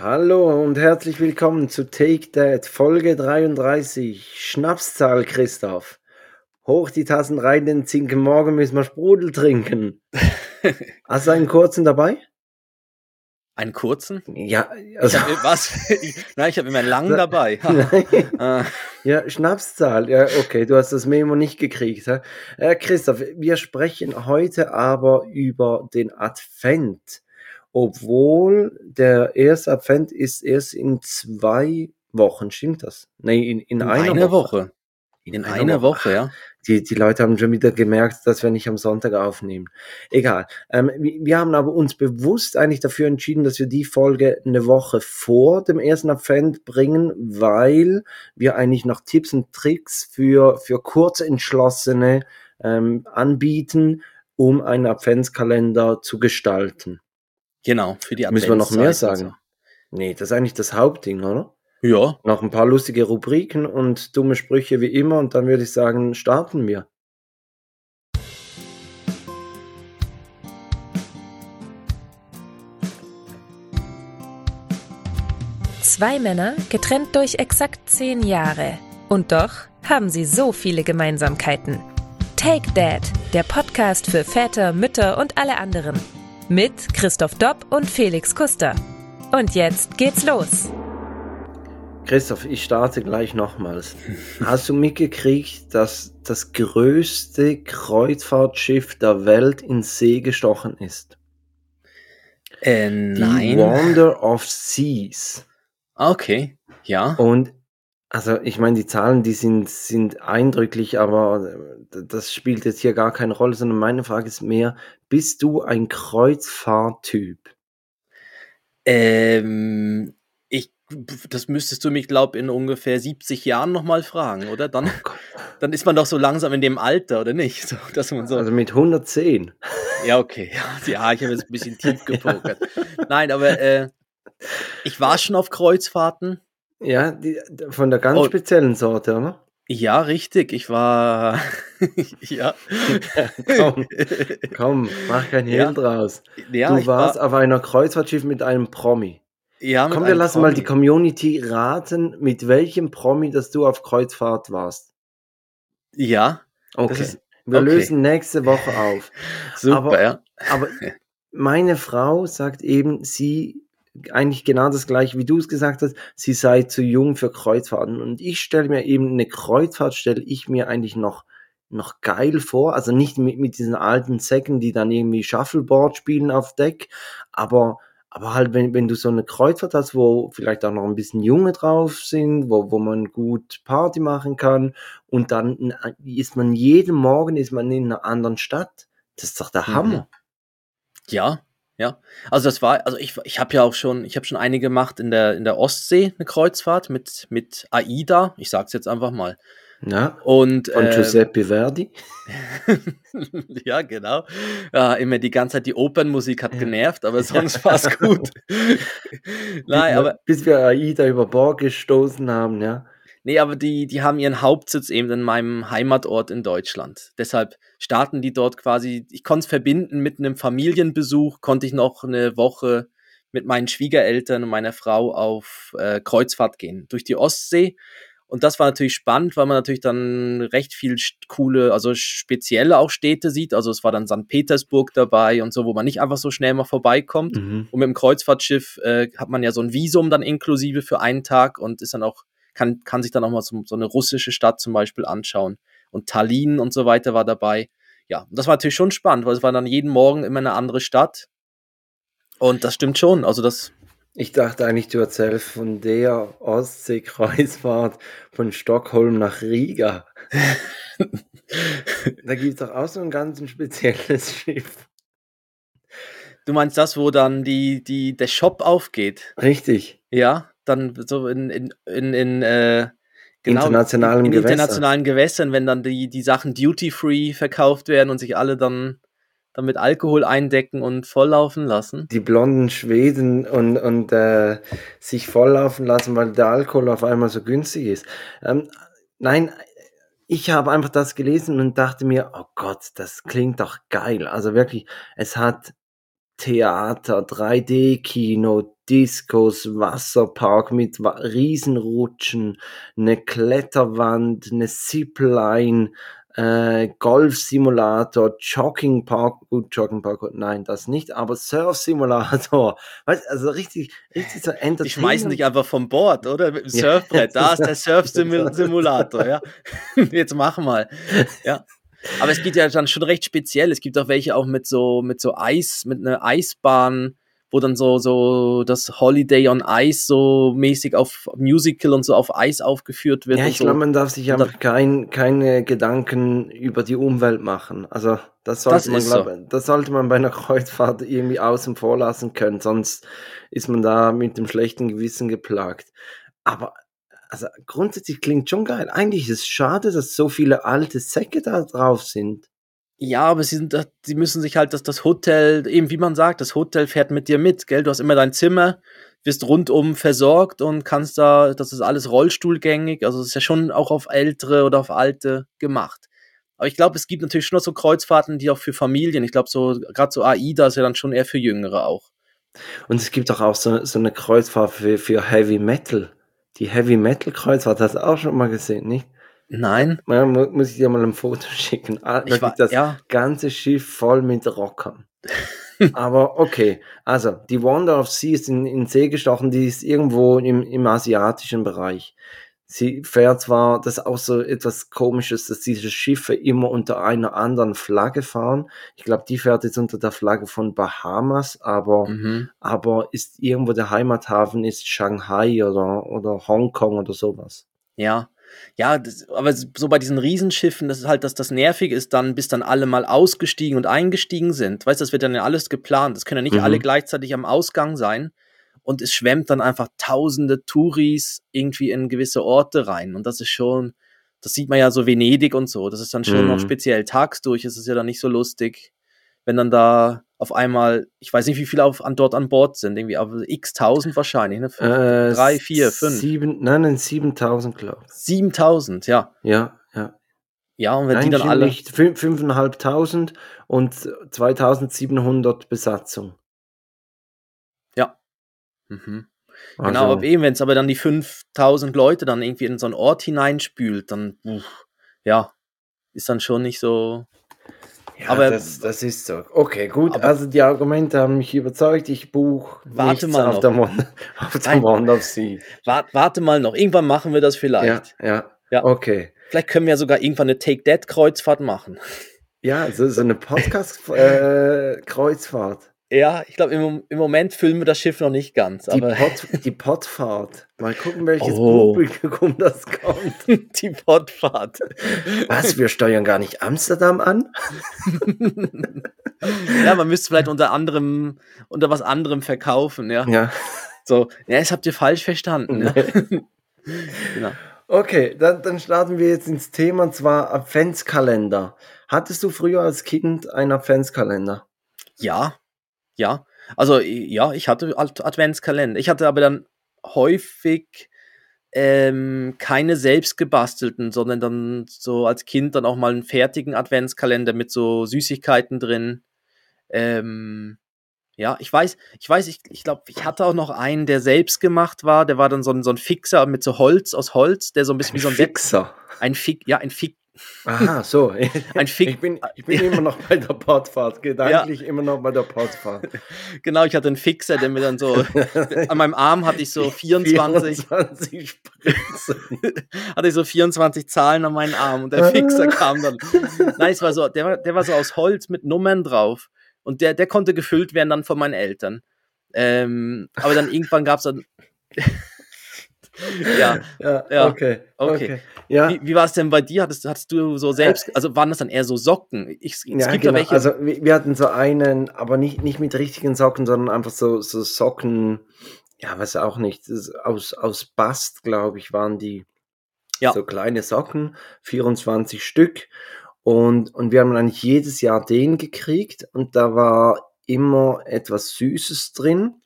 Hallo und herzlich willkommen zu Take That, Folge 33. Schnapszahl, Christoph. Hoch die Tassen rein, den Zinken morgen müssen wir Sprudel trinken. Hast du einen kurzen dabei? Einen kurzen? Ja, also. Ich hab, was? Nein, ich habe immer einen langen dabei. Ah. ja, Schnapszahl. Ja, okay, du hast das Memo nicht gekriegt. Äh, Christoph, wir sprechen heute aber über den Advent obwohl der erste Advent ist erst in zwei Wochen, stimmt das? Nee, in, in, in einer, eine Woche. Woche. In, in einer Woche, Woche, ja. Die, die Leute haben schon wieder gemerkt, dass wir nicht am Sonntag aufnehmen. Egal. Ähm, wir haben aber uns bewusst eigentlich dafür entschieden, dass wir die Folge eine Woche vor dem ersten Advent bringen, weil wir eigentlich noch Tipps und Tricks für, für Kurzentschlossene ähm, anbieten, um einen Adventskalender zu gestalten. Genau, für die Müssen wir noch mehr sagen? So. Nee, das ist eigentlich das Hauptding, oder? Ja. Noch ein paar lustige Rubriken und dumme Sprüche wie immer und dann würde ich sagen, starten wir. Zwei Männer, getrennt durch exakt zehn Jahre. Und doch haben sie so viele Gemeinsamkeiten. Take Dad, der Podcast für Väter, Mütter und alle anderen mit Christoph Dopp und Felix Kuster. Und jetzt geht's los. Christoph, ich starte gleich nochmals. Hast du mitgekriegt, dass das größte Kreuzfahrtschiff der Welt in See gestochen ist? Äh, nein. Die Wonder of Seas. Okay, ja. Und also ich meine, die Zahlen, die sind, sind eindrücklich, aber äh, das spielt jetzt hier gar keine Rolle, sondern meine Frage ist mehr, bist du ein Kreuzfahrttyp? Ähm, ich, das müsstest du mich, glaube in ungefähr 70 Jahren nochmal fragen, oder? Dann, oh dann ist man doch so langsam in dem Alter, oder nicht? So, dass man so also mit 110. Ja, okay. Ja, ja ich habe jetzt ein bisschen tief gepokert. Nein, aber äh, ich war schon auf Kreuzfahrten ja, die, von der ganz oh. speziellen Sorte, oder? Ja, richtig. Ich war. ja. komm, komm, mach kein Hehl ja. draus. Ja, du warst war... auf einer Kreuzfahrtschiff mit einem Promi. Ja, mit Komm, wir lassen Promi. mal die Community raten, mit welchem Promi, dass du auf Kreuzfahrt warst. Ja. Okay. Ist, wir okay. lösen nächste Woche auf. Super, aber, ja. Aber meine Frau sagt eben, sie eigentlich genau das gleiche, wie du es gesagt hast, sie sei zu jung für Kreuzfahrten. Und ich stelle mir eben eine Kreuzfahrt, stelle ich mir eigentlich noch, noch geil vor. Also nicht mit, mit diesen alten Säcken, die dann irgendwie Shuffleboard spielen auf Deck, aber, aber halt, wenn, wenn du so eine Kreuzfahrt hast, wo vielleicht auch noch ein bisschen Junge drauf sind, wo, wo man gut Party machen kann und dann ist man jeden Morgen ist man in einer anderen Stadt. Das ist doch der mhm. Hammer. Ja, ja, also das war, also ich, ich habe ja auch schon, ich habe schon einige gemacht in der, in der Ostsee, eine Kreuzfahrt mit, mit AIDA, ich sag's jetzt einfach mal. Ja, und, von äh, Giuseppe Verdi. ja, genau. Ja, immer die ganze Zeit die Opernmusik hat genervt, aber sonst war es gut. Nein, aber. Bis wir AIDA über Bord gestoßen haben, ja. Nee, aber die, die haben ihren Hauptsitz eben in meinem Heimatort in Deutschland. Deshalb starten die dort quasi, ich konnte es verbinden mit einem Familienbesuch, konnte ich noch eine Woche mit meinen Schwiegereltern und meiner Frau auf äh, Kreuzfahrt gehen durch die Ostsee. Und das war natürlich spannend, weil man natürlich dann recht viel coole, also spezielle auch Städte sieht. Also es war dann St. Petersburg dabei und so, wo man nicht einfach so schnell mal vorbeikommt. Mhm. Und mit dem Kreuzfahrtschiff äh, hat man ja so ein Visum dann inklusive für einen Tag und ist dann auch kann, kann sich dann auch mal so, so eine russische Stadt zum Beispiel anschauen. Und Tallinn und so weiter war dabei. Ja, das war natürlich schon spannend, weil es war dann jeden Morgen immer eine andere Stadt. Und das stimmt schon. Also das. Ich dachte eigentlich, du erzählst von der Ostseekreuzfahrt von Stockholm nach Riga. da gibt es doch auch so ein ganz spezielles Schiff. Du meinst das, wo dann die, die, der Shop aufgeht? Richtig. Ja dann so in, in, in, in äh, genau, internationalen, in, in internationalen Gewässern, wenn dann die, die Sachen duty-free verkauft werden und sich alle dann dann mit Alkohol eindecken und volllaufen lassen. Die blonden Schweden und, und äh, sich volllaufen lassen, weil der Alkohol auf einmal so günstig ist. Ähm, nein, ich habe einfach das gelesen und dachte mir, oh Gott, das klingt doch geil. Also wirklich, es hat Theater, 3D-Kino, Discos, Wasserpark mit Riesenrutschen, eine Kletterwand, eine Zipline, äh, Golf-Simulator, Joggingpark, gut, Joggingpark, nein, das nicht, aber Surf-Simulator, weißt, also richtig, richtig so Entertainment. Die schmeißen dich einfach vom Bord, oder? Mit dem Surfbrett, da ist der Surf-Simulator, ja. Jetzt mach mal, ja. Aber es geht ja dann schon recht speziell. Es gibt auch welche auch mit so, mit so Eis, mit einer Eisbahn, wo dann so, so das Holiday on Ice so mäßig auf Musical und so auf Eis aufgeführt wird. Ja, ich so. glaube, man darf sich einfach kein, keine Gedanken über die Umwelt machen. Also das sollte das man, glaub, so. das sollte man bei einer Kreuzfahrt irgendwie außen vor lassen können, sonst ist man da mit dem schlechten Gewissen geplagt. Aber also grundsätzlich klingt schon geil. Eigentlich ist es schade, dass so viele alte Säcke da drauf sind. Ja, aber sie, sind, sie müssen sich halt, dass das Hotel, eben wie man sagt, das Hotel fährt mit dir mit, gell? Du hast immer dein Zimmer, wirst rundum versorgt und kannst da, das ist alles rollstuhlgängig, also es ist ja schon auch auf ältere oder auf alte gemacht. Aber ich glaube, es gibt natürlich schon noch so Kreuzfahrten, die auch für Familien, ich glaube, so, gerade so AIDA ist ja dann schon eher für Jüngere auch. Und es gibt doch auch so, so eine Kreuzfahrt für, für Heavy Metal. Die Heavy Metal Kreuzfahrt hast du auch schon mal gesehen, nicht? Nein. Ja, muss ich dir mal ein Foto schicken. Ah, ich war, das ja. ganze Schiff voll mit Rockern. Aber okay, also die Wonder of Sea ist in, in See gestochen, die ist irgendwo im, im asiatischen Bereich. Sie fährt zwar, das ist auch so etwas komisches, dass diese Schiffe immer unter einer anderen Flagge fahren. Ich glaube, die fährt jetzt unter der Flagge von Bahamas, aber, mhm. aber ist irgendwo der Heimathafen ist Shanghai oder, oder Hongkong oder sowas. Ja, ja, das, aber so bei diesen Riesenschiffen, das ist halt, dass das nervig ist dann, bis dann alle mal ausgestiegen und eingestiegen sind. Weißt du, das wird dann ja alles geplant. Das können ja nicht mhm. alle gleichzeitig am Ausgang sein. Und es schwemmt dann einfach tausende Touris irgendwie in gewisse Orte rein. Und das ist schon, das sieht man ja so Venedig und so. Das ist dann schon mhm. noch speziell tagsdurch. Ist es ja dann nicht so lustig, wenn dann da auf einmal, ich weiß nicht, wie viele auf, an, dort an Bord sind, irgendwie, aber x tausend wahrscheinlich, ne? Fünf, äh, drei, vier, fünf. Sieben, nein, nein, 7000, glaube ich. 7000, ja. Ja, ja. Ja, und wenn nein, die dann alle. Nicht, 5.500 und 2700 Besatzung. Ja. Mhm. Genau, also, genau, aber eben, wenn es aber dann die 5000 Leute dann irgendwie in so einen Ort hineinspült, dann, uff, ja, ist dann schon nicht so. Ja, aber das, das ist so. Okay, gut. Also die Argumente haben mich überzeugt. Ich buche warte mal auf noch. der, Mon auf der Mond auf Sie. Warte, warte mal noch. Irgendwann machen wir das vielleicht. Ja, ja. ja. Okay. Vielleicht können wir ja sogar irgendwann eine Take That Kreuzfahrt machen. Ja, so, so eine Podcast äh, Kreuzfahrt. Ja, ich glaube, im, im Moment füllen wir das Schiff noch nicht ganz. Die, aber Pot, die Pottfahrt. Mal gucken, welches oh. Publikum das kommt. Die Pottfahrt. Was? Wir steuern gar nicht Amsterdam an? ja, man müsste vielleicht unter anderem, unter was anderem verkaufen, ja. Ja. So, ja, das habt ihr falsch verstanden. Ja. genau. Okay, dann, dann starten wir jetzt ins Thema, und zwar Adventskalender. Hattest du früher als Kind einen Adventskalender? Ja, ja, also ja, ich hatte Adventskalender. Ich hatte aber dann häufig ähm, keine selbst gebastelten, sondern dann so als Kind dann auch mal einen fertigen Adventskalender mit so Süßigkeiten drin. Ähm, ja, ich weiß, ich weiß, ich, ich glaube, ich hatte auch noch einen, der selbst gemacht war. Der war dann so ein, so ein Fixer mit so Holz aus Holz, der so ein bisschen ein wie so ein Fixer. Ein Fix, ja, ein Fix, Aha, so. Ein Fick ich bin, ich bin immer noch bei der Podfahrt, gedanklich ja. immer noch bei der Podfahrt. Genau, ich hatte einen Fixer, der mir dann so, an meinem Arm hatte ich so 24, 24 Spritzen. hatte ich so 24 Zahlen an meinen Arm und der Fixer kam dann. Nein, es war so, der war, der war so aus Holz mit Nummern drauf und der, der konnte gefüllt werden dann von meinen Eltern. Ähm, aber dann irgendwann gab es dann ja, ja, ja, okay. Okay. okay. Ja. Wie, wie war es denn bei dir? Hattest, hattest du so selbst, also waren das dann eher so Socken? Ich, es ja, gibt genau. welche. Also wir, wir, hatten so einen, aber nicht, nicht mit richtigen Socken, sondern einfach so, so Socken, ja, weiß auch nicht, aus, aus Bast, glaube ich, waren die ja. so kleine Socken, 24 Stück. Und, und wir haben eigentlich jedes Jahr den gekriegt und da war immer etwas Süßes drin.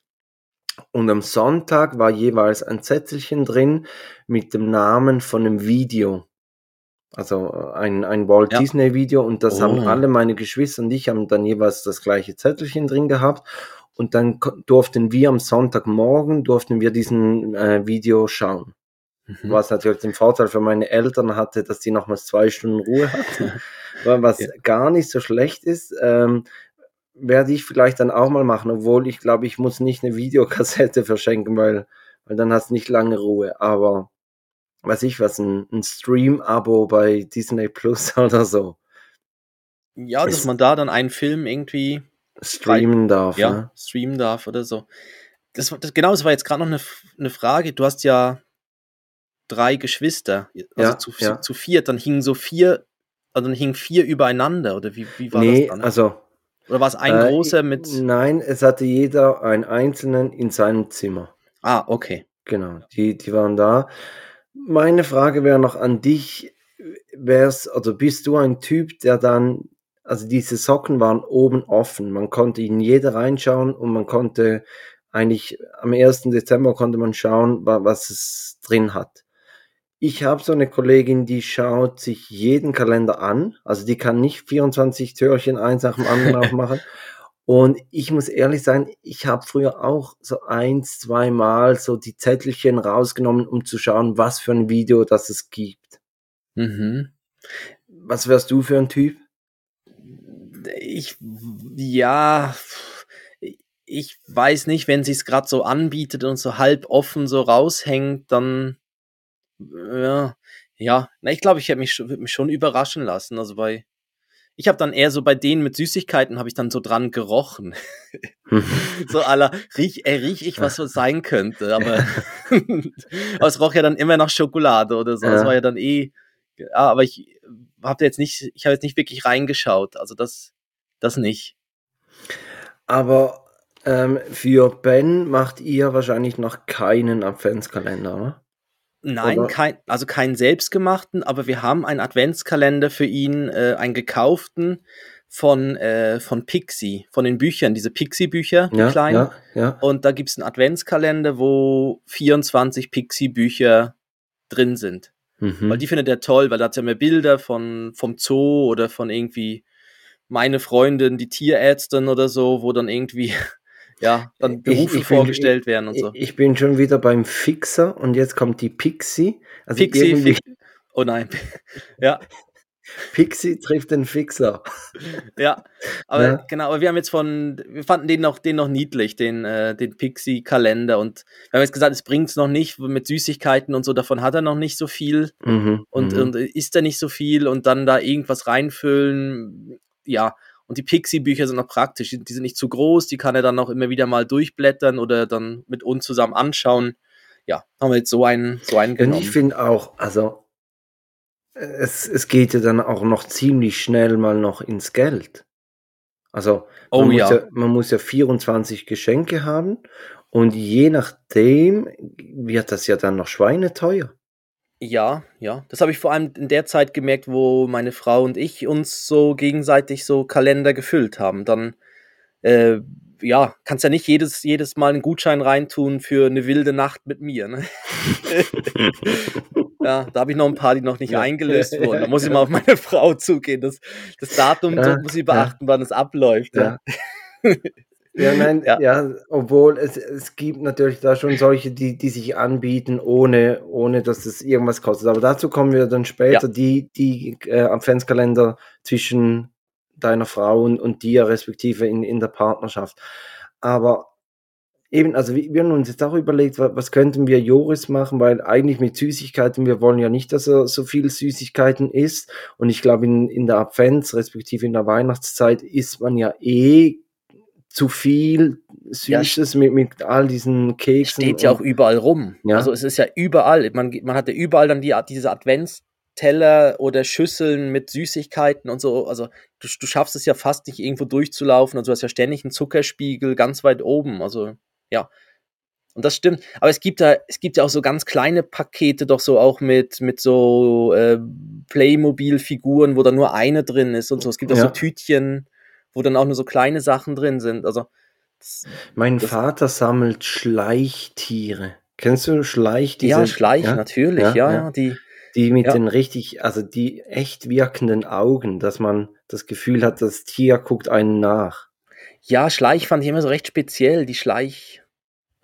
Und am Sonntag war jeweils ein Zettelchen drin mit dem Namen von einem Video. Also äh, ein, ein Walt ja. Disney Video und das oh. haben alle meine Geschwister und ich haben dann jeweils das gleiche Zettelchen drin gehabt. Und dann durften wir am Sonntagmorgen, durften wir diesen äh, Video schauen. Mhm. Was natürlich den Vorteil für meine Eltern hatte, dass die nochmals zwei Stunden Ruhe hatten. was ja. gar nicht so schlecht ist. Ähm, werde ich vielleicht dann auch mal machen, obwohl ich glaube, ich muss nicht eine Videokassette verschenken, weil, weil dann hast du nicht lange Ruhe. Aber weiß ich was, ein, ein Stream-Abo bei Disney Plus oder so. Ja, dass man da dann einen Film irgendwie streamen darf. Ja, ne? streamen darf oder so. Das, das, genau, das war jetzt gerade noch eine, eine Frage. Du hast ja drei Geschwister, also ja, zu, ja. zu vier, dann hingen so vier, also dann hingen vier übereinander, oder wie, wie war nee, das dann? also oder war es ein äh, großer mit. Nein, es hatte jeder einen einzelnen in seinem Zimmer. Ah, okay. Genau, die, die waren da. Meine Frage wäre noch an dich. Wär's, also bist du ein Typ, der dann, also diese Socken waren oben offen. Man konnte in jeder reinschauen und man konnte eigentlich am 1. Dezember konnte man schauen, was es drin hat. Ich habe so eine Kollegin, die schaut sich jeden Kalender an. Also die kann nicht 24 Türchen eins nach dem anderen aufmachen. Und ich muss ehrlich sein, ich habe früher auch so eins, zwei Mal so die Zettelchen rausgenommen, um zu schauen, was für ein Video das es gibt. Mhm. Was wärst du für ein Typ? Ich, ja, ich weiß nicht, wenn sie es gerade so anbietet und so halb offen so raushängt, dann ja, ja, na, ich glaube, ich hätte mich, mich schon überraschen lassen. Also bei, ich habe dann eher so bei denen mit Süßigkeiten habe ich dann so dran gerochen. so aller riech, äh, riech ich, was so sein könnte, aber, aber es roch ja dann immer nach Schokolade oder so. Ja. Das war ja dann eh, ja, aber ich habe jetzt nicht, ich habe jetzt nicht wirklich reingeschaut. Also das, das nicht. Aber ähm, für Ben macht ihr wahrscheinlich noch keinen Adventskalender, oder? Nein, kein, also keinen selbstgemachten, aber wir haben einen Adventskalender für ihn, äh, einen gekauften von, äh, von Pixie, von den Büchern, diese Pixie-Bücher, die ja, kleinen. Ja, ja. Und da gibt es einen Adventskalender, wo 24 Pixie-Bücher drin sind. Mhm. Weil die findet er toll, weil da hat ja mehr Bilder von, vom Zoo oder von irgendwie meine Freundin, die Tierärztin oder so, wo dann irgendwie ja, dann Berufe ich, ich vorgestellt bin, werden und so. Ich bin schon wieder beim Fixer und jetzt kommt die Pixie. Also Pixie, irgendwie... Fi oh nein. ja. Pixie trifft den Fixer. Ja, aber ja. genau, aber wir haben jetzt von, wir fanden den noch, den noch niedlich, den, äh, den Pixie-Kalender und wir haben jetzt gesagt, es bringt es noch nicht mit Süßigkeiten und so, davon hat er noch nicht so viel mhm, und, mhm. und isst er nicht so viel und dann da irgendwas reinfüllen, ja, und die Pixie-Bücher sind noch praktisch. Die sind nicht zu groß, die kann er dann auch immer wieder mal durchblättern oder dann mit uns zusammen anschauen. Ja, haben wir jetzt so einen, so einen genommen. Und ich finde auch, also es, es geht ja dann auch noch ziemlich schnell mal noch ins Geld. Also man, oh, muss ja. ja. man muss ja 24 Geschenke haben und je nachdem wird das ja dann noch schweineteuer. Ja, ja. Das habe ich vor allem in der Zeit gemerkt, wo meine Frau und ich uns so gegenseitig so Kalender gefüllt haben. Dann, äh, ja, kannst ja nicht jedes, jedes Mal einen Gutschein reintun für eine wilde Nacht mit mir. Ne? ja, da habe ich noch ein paar, die noch nicht ja. eingelöst wurden. Da muss ich mal auf meine Frau zugehen. Das, das Datum ja, muss ich beachten, ja. wann es abläuft. Ja. Ja, nein, ja. ja, obwohl es, es gibt natürlich da schon solche, die, die sich anbieten, ohne, ohne dass es irgendwas kostet. Aber dazu kommen wir dann später, ja. die, die äh, Adventskalender zwischen deiner Frau und, und dir, respektive in, in der Partnerschaft. Aber eben, also wir, wir haben uns jetzt auch überlegt, was, was könnten wir Joris machen, weil eigentlich mit Süßigkeiten, wir wollen ja nicht, dass er so viel Süßigkeiten isst. Und ich glaube, in, in der Advents, respektive in der Weihnachtszeit, isst man ja eh zu viel Süßes ja, mit, mit all diesen Keksen. Steht ja auch überall rum. Ja? Also es ist ja überall. Man, man hat ja überall dann die, diese Adventsteller oder Schüsseln mit Süßigkeiten und so. Also du, du schaffst es ja fast nicht irgendwo durchzulaufen. Also du hast ja ständig einen Zuckerspiegel ganz weit oben. Also ja. Und das stimmt. Aber es gibt da, es gibt ja auch so ganz kleine Pakete, doch so auch mit, mit so äh, Playmobil-Figuren, wo da nur eine drin ist und so. Es gibt auch ja. so Tütchen wo dann auch nur so kleine Sachen drin sind. Also das, mein das, Vater sammelt Schleichtiere. Kennst du Schleich? Diese, ja, Schleich, ja? natürlich, ja, ja, ja, die. Die mit den richtig, also die echt wirkenden Augen, dass man das Gefühl hat, das Tier guckt einen nach. Ja, Schleich fand ich immer so recht speziell, die Schleich.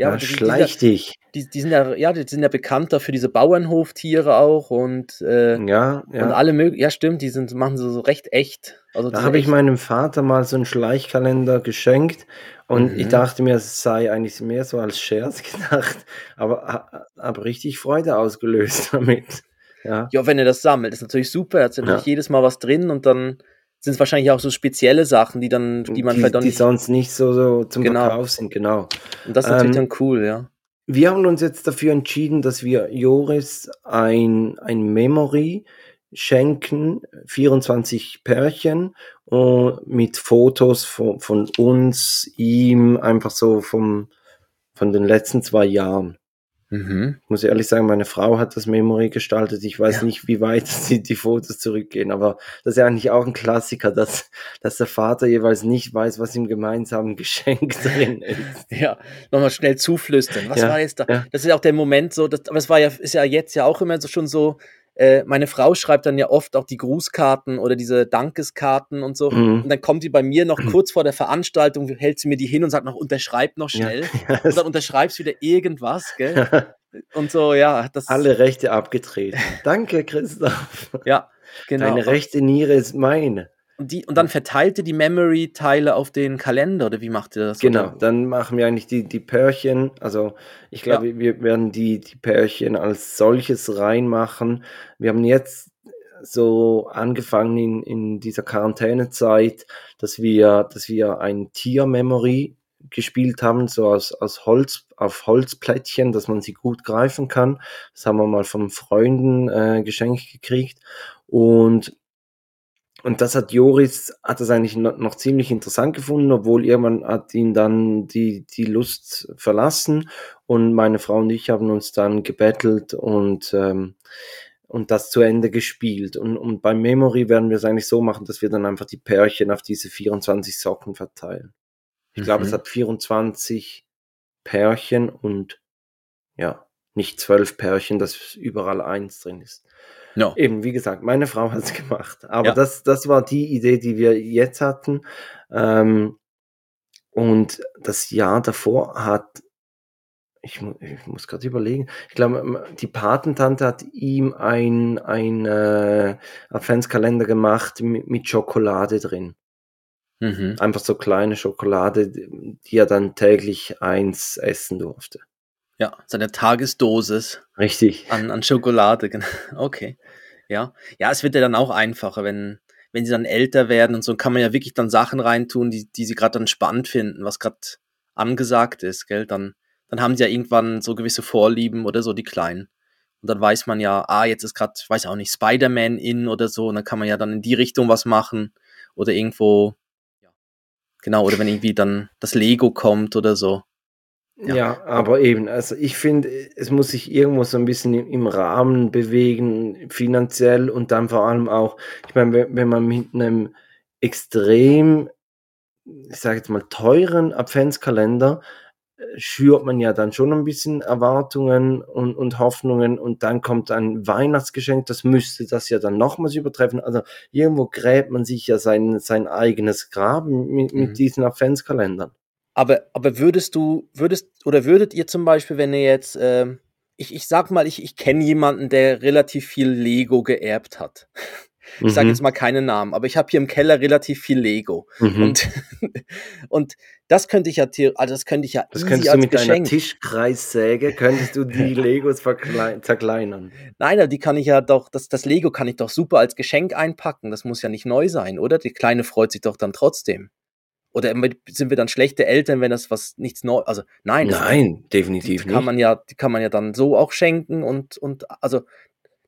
Ja, aber die- die- schleich dich. Die, die sind ja, ja, die sind ja bekannt dafür diese Bauernhoftiere auch und, äh, Ja, und ja. alle möglichen, ja stimmt, die sind, machen so, so recht echt. Also Da habe ich meinem Vater mal so einen Schleichkalender geschenkt und ich Mhm. dachte mir, es sei eigentlich mehr so als Scherz gedacht, aber habe richtig Freude ausgelöst damit. Ja, Ja, wenn er das sammelt, ist natürlich super. Da ist natürlich jedes Mal was drin und dann sind es wahrscheinlich auch so spezielle Sachen, die dann, die man die, vielleicht auch die nicht. sonst nicht so, so zum Genau. Verkauf sind, genau. Und das ist natürlich ähm, dann cool, ja. Wir haben uns jetzt dafür entschieden, dass wir Joris ein, ein Memory schenken, 24 Pärchen äh, mit Fotos von, von uns, ihm, einfach so vom, von den letzten zwei Jahren. Mhm. Ich muss ehrlich sagen, meine Frau hat das Memory gestaltet. Ich weiß Ja. nicht, wie weit die, die Fotos zurückgehen, aber das ist ja eigentlich auch ein Klassiker, dass, dass der Vater jeweils nicht weiß, was im gemeinsamen Geschenk drin ist. Ja, nochmal schnell zuflüstern. Was Ja, war jetzt da? ja. Das ist ja auch der Moment so, das, aber es war ja, ist ja jetzt ja auch immer so schon so, äh, meine Frau schreibt dann ja oft auch die Grußkarten oder diese Dankeskarten und so. Mhm. Und dann kommt die bei mir noch kurz vor der Veranstaltung, hält sie mir die hin und sagt noch, unterschreib noch schnell. Ja, Und dann unterschreibst wieder irgendwas, gell? Und so, ja, das. Alle Rechte abgetreten. Danke, Christoph. Ja, genau. Deine rechte Niere ist meine. Und, die, und dann verteilte die Memory-Teile auf den Kalender, oder wie macht ihr das? Genau, Oder? dann machen wir eigentlich die, die Pärchen. Also ich glaube, wir werden die, die Pärchen als solches reinmachen. Wir haben jetzt so angefangen in, in dieser Quarantänezeit, dass wir, dass wir ein Tier-Memory gespielt haben, so aus, aus Holz, auf Holzplättchen, dass man sie gut greifen kann. Das haben wir mal von Freunden äh, geschenkt gekriegt. Und und das hat Joris, hat das eigentlich no- noch ziemlich interessant gefunden, obwohl irgendwann hat ihn dann die, die Lust verlassen und meine Frau und ich haben uns dann gebettelt und, ähm, und das zu Ende gespielt. Und, und beim Memory werden wir es eigentlich so machen, dass wir dann einfach die Pärchen auf diese 24 Socken verteilen. Ich glaube, es Mhm. hat 24 Pärchen und ja, nicht zwölf Pärchen, dass überall eins drin ist. No. Eben, wie gesagt, meine Frau hat es gemacht. Aber Ja. das, das war die Idee, die wir jetzt hatten. Ähm, und das Jahr davor hat, ich, ich muss gerade überlegen, ich glaube, die Patentante hat ihm ein, ein äh, Adventskalender gemacht mit, mit Schokolade drin. Mhm. Einfach so kleine Schokolade, die er dann täglich eins essen durfte. Ja, seine Tagesdosis Richtig. an, an Schokolade, genau. Okay. Ja. Ja, es wird ja dann auch einfacher, wenn, wenn sie dann älter werden und so kann man ja wirklich dann Sachen reintun, die, die sie gerade dann spannend finden, was gerade angesagt ist, gell? Dann, dann haben sie ja irgendwann so gewisse Vorlieben oder so, die Kleinen. Und dann weiß man ja, ah, jetzt ist gerade, weiß auch nicht, Spider-Man in oder so, und dann kann man ja dann in die Richtung was machen oder irgendwo, ja, genau, oder wenn irgendwie dann das Lego kommt oder so. Ja. Ja. aber eben, also ich finde, es muss sich irgendwo so ein bisschen im, Rahmen bewegen, finanziell und dann vor allem auch, ich meine, wenn, man mit einem extrem, ich sage jetzt mal, teuren Adventskalender äh, schürt man ja dann schon ein bisschen Erwartungen und, und Hoffnungen und dann kommt ein Weihnachtsgeschenk, das müsste das ja dann nochmals übertreffen. Also irgendwo gräbt man sich ja sein, sein eigenes Grab mit, mit Mhm. diesen Adventskalendern. Aber, aber würdest du, würdest, oder würdet ihr zum Beispiel, wenn ihr jetzt, ähm, ich, ich sag mal, ich, ich kenne jemanden, der relativ viel Lego geerbt hat. Ich sage Mhm. jetzt mal keinen Namen, aber ich habe hier im Keller relativ viel Lego. Mhm. Und, und das könnte ich ja, also das könnte ich ja Das könntest du mit deiner Geschenk. Tischkreissäge, könntest du die Legos zerkleinern. Nein, aber die kann ich ja doch, das, das Lego kann ich doch super als Geschenk einpacken. Das muss ja nicht neu sein, oder? Die Kleine freut sich doch dann trotzdem. Oder sind wir dann schlechte Eltern, wenn das was nichts neu, also nein, das Nein, die definitiv kann man ja, die kann man ja dann so auch schenken und, und also,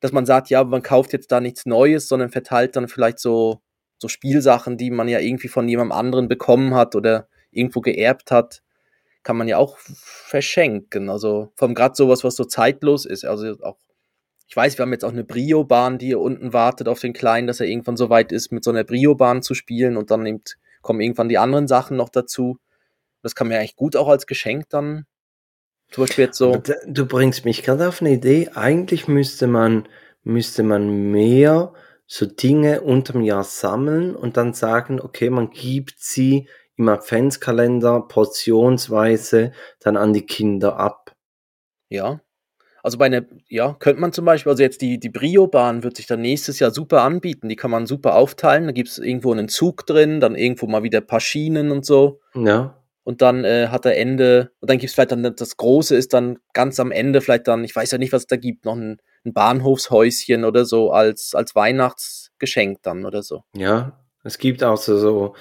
dass man sagt, ja, man kauft jetzt da nichts Neues, sondern verteilt dann vielleicht so, so Spielsachen, die man ja irgendwie von jemandem anderen bekommen hat oder irgendwo geerbt hat, kann man ja auch verschenken. Also vom gerade sowas, was so zeitlos ist. Also auch, ich weiß, wir haben jetzt auch eine Brio-Bahn, die hier unten wartet auf den Kleinen, dass er irgendwann so weit ist, mit so einer Brio-Bahn zu spielen und dann nimmt, kommen irgendwann die anderen Sachen noch dazu. Das kann man ja eigentlich gut auch als Geschenk dann zum Beispiel jetzt so. Du bringst mich gerade auf eine Idee. Eigentlich müsste man, müsste man mehr so Dinge unterm Jahr sammeln und dann sagen, okay, man gibt sie im Adventskalender portionsweise dann an die Kinder ab. Ja. Also bei einer, ja, könnte man zum Beispiel, also jetzt die, die Brio-Bahn wird sich dann nächstes Jahr super anbieten. Die kann man super aufteilen. Da gibt es irgendwo einen Zug drin, dann irgendwo mal wieder ein paar Schienen und so. Ja. Und dann äh, hat er Ende, und dann gibt es vielleicht dann, das Große ist dann ganz am Ende vielleicht dann, ich weiß ja nicht, was es da gibt, noch ein, ein Bahnhofshäuschen oder so als, als Weihnachtsgeschenk dann oder so. Ja, es gibt auch so, so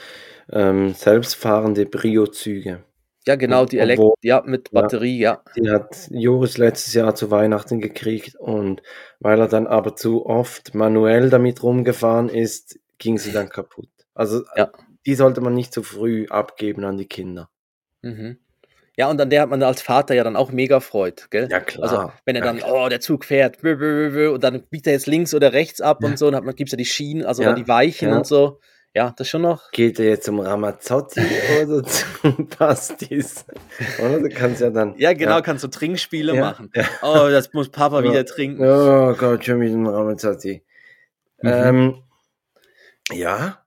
ähm, selbstfahrende Brio-Züge. Ja, genau, die Elektro, ja, mit Batterie, ja, ja. Die hat Joris letztes Jahr zu Weihnachten gekriegt und weil er dann aber zu oft manuell damit rumgefahren ist, ging sie dann kaputt. Also ja. die sollte man nicht zu früh abgeben an die Kinder. Mhm. Ja, und an der hat man als Vater ja dann auch mega freut, gell? Ja, klar. Also, wenn er ja, dann, klar. oh, der Zug fährt, und dann biegt er jetzt links oder rechts ab ja. und so, und dann gibt es ja die Schienen, also ja. die Weichen und so. Ja, das schon noch. Geht er jetzt zum Ramazzotti oder zum Pastis? Oder? Du kannst ja dann. Ja, genau, kannst du Trinkspiele machen. Oh, das muss Papa wieder trinken. Oh Gott, schon wieder ein Ramazzotti. Mhm. Ähm, ja.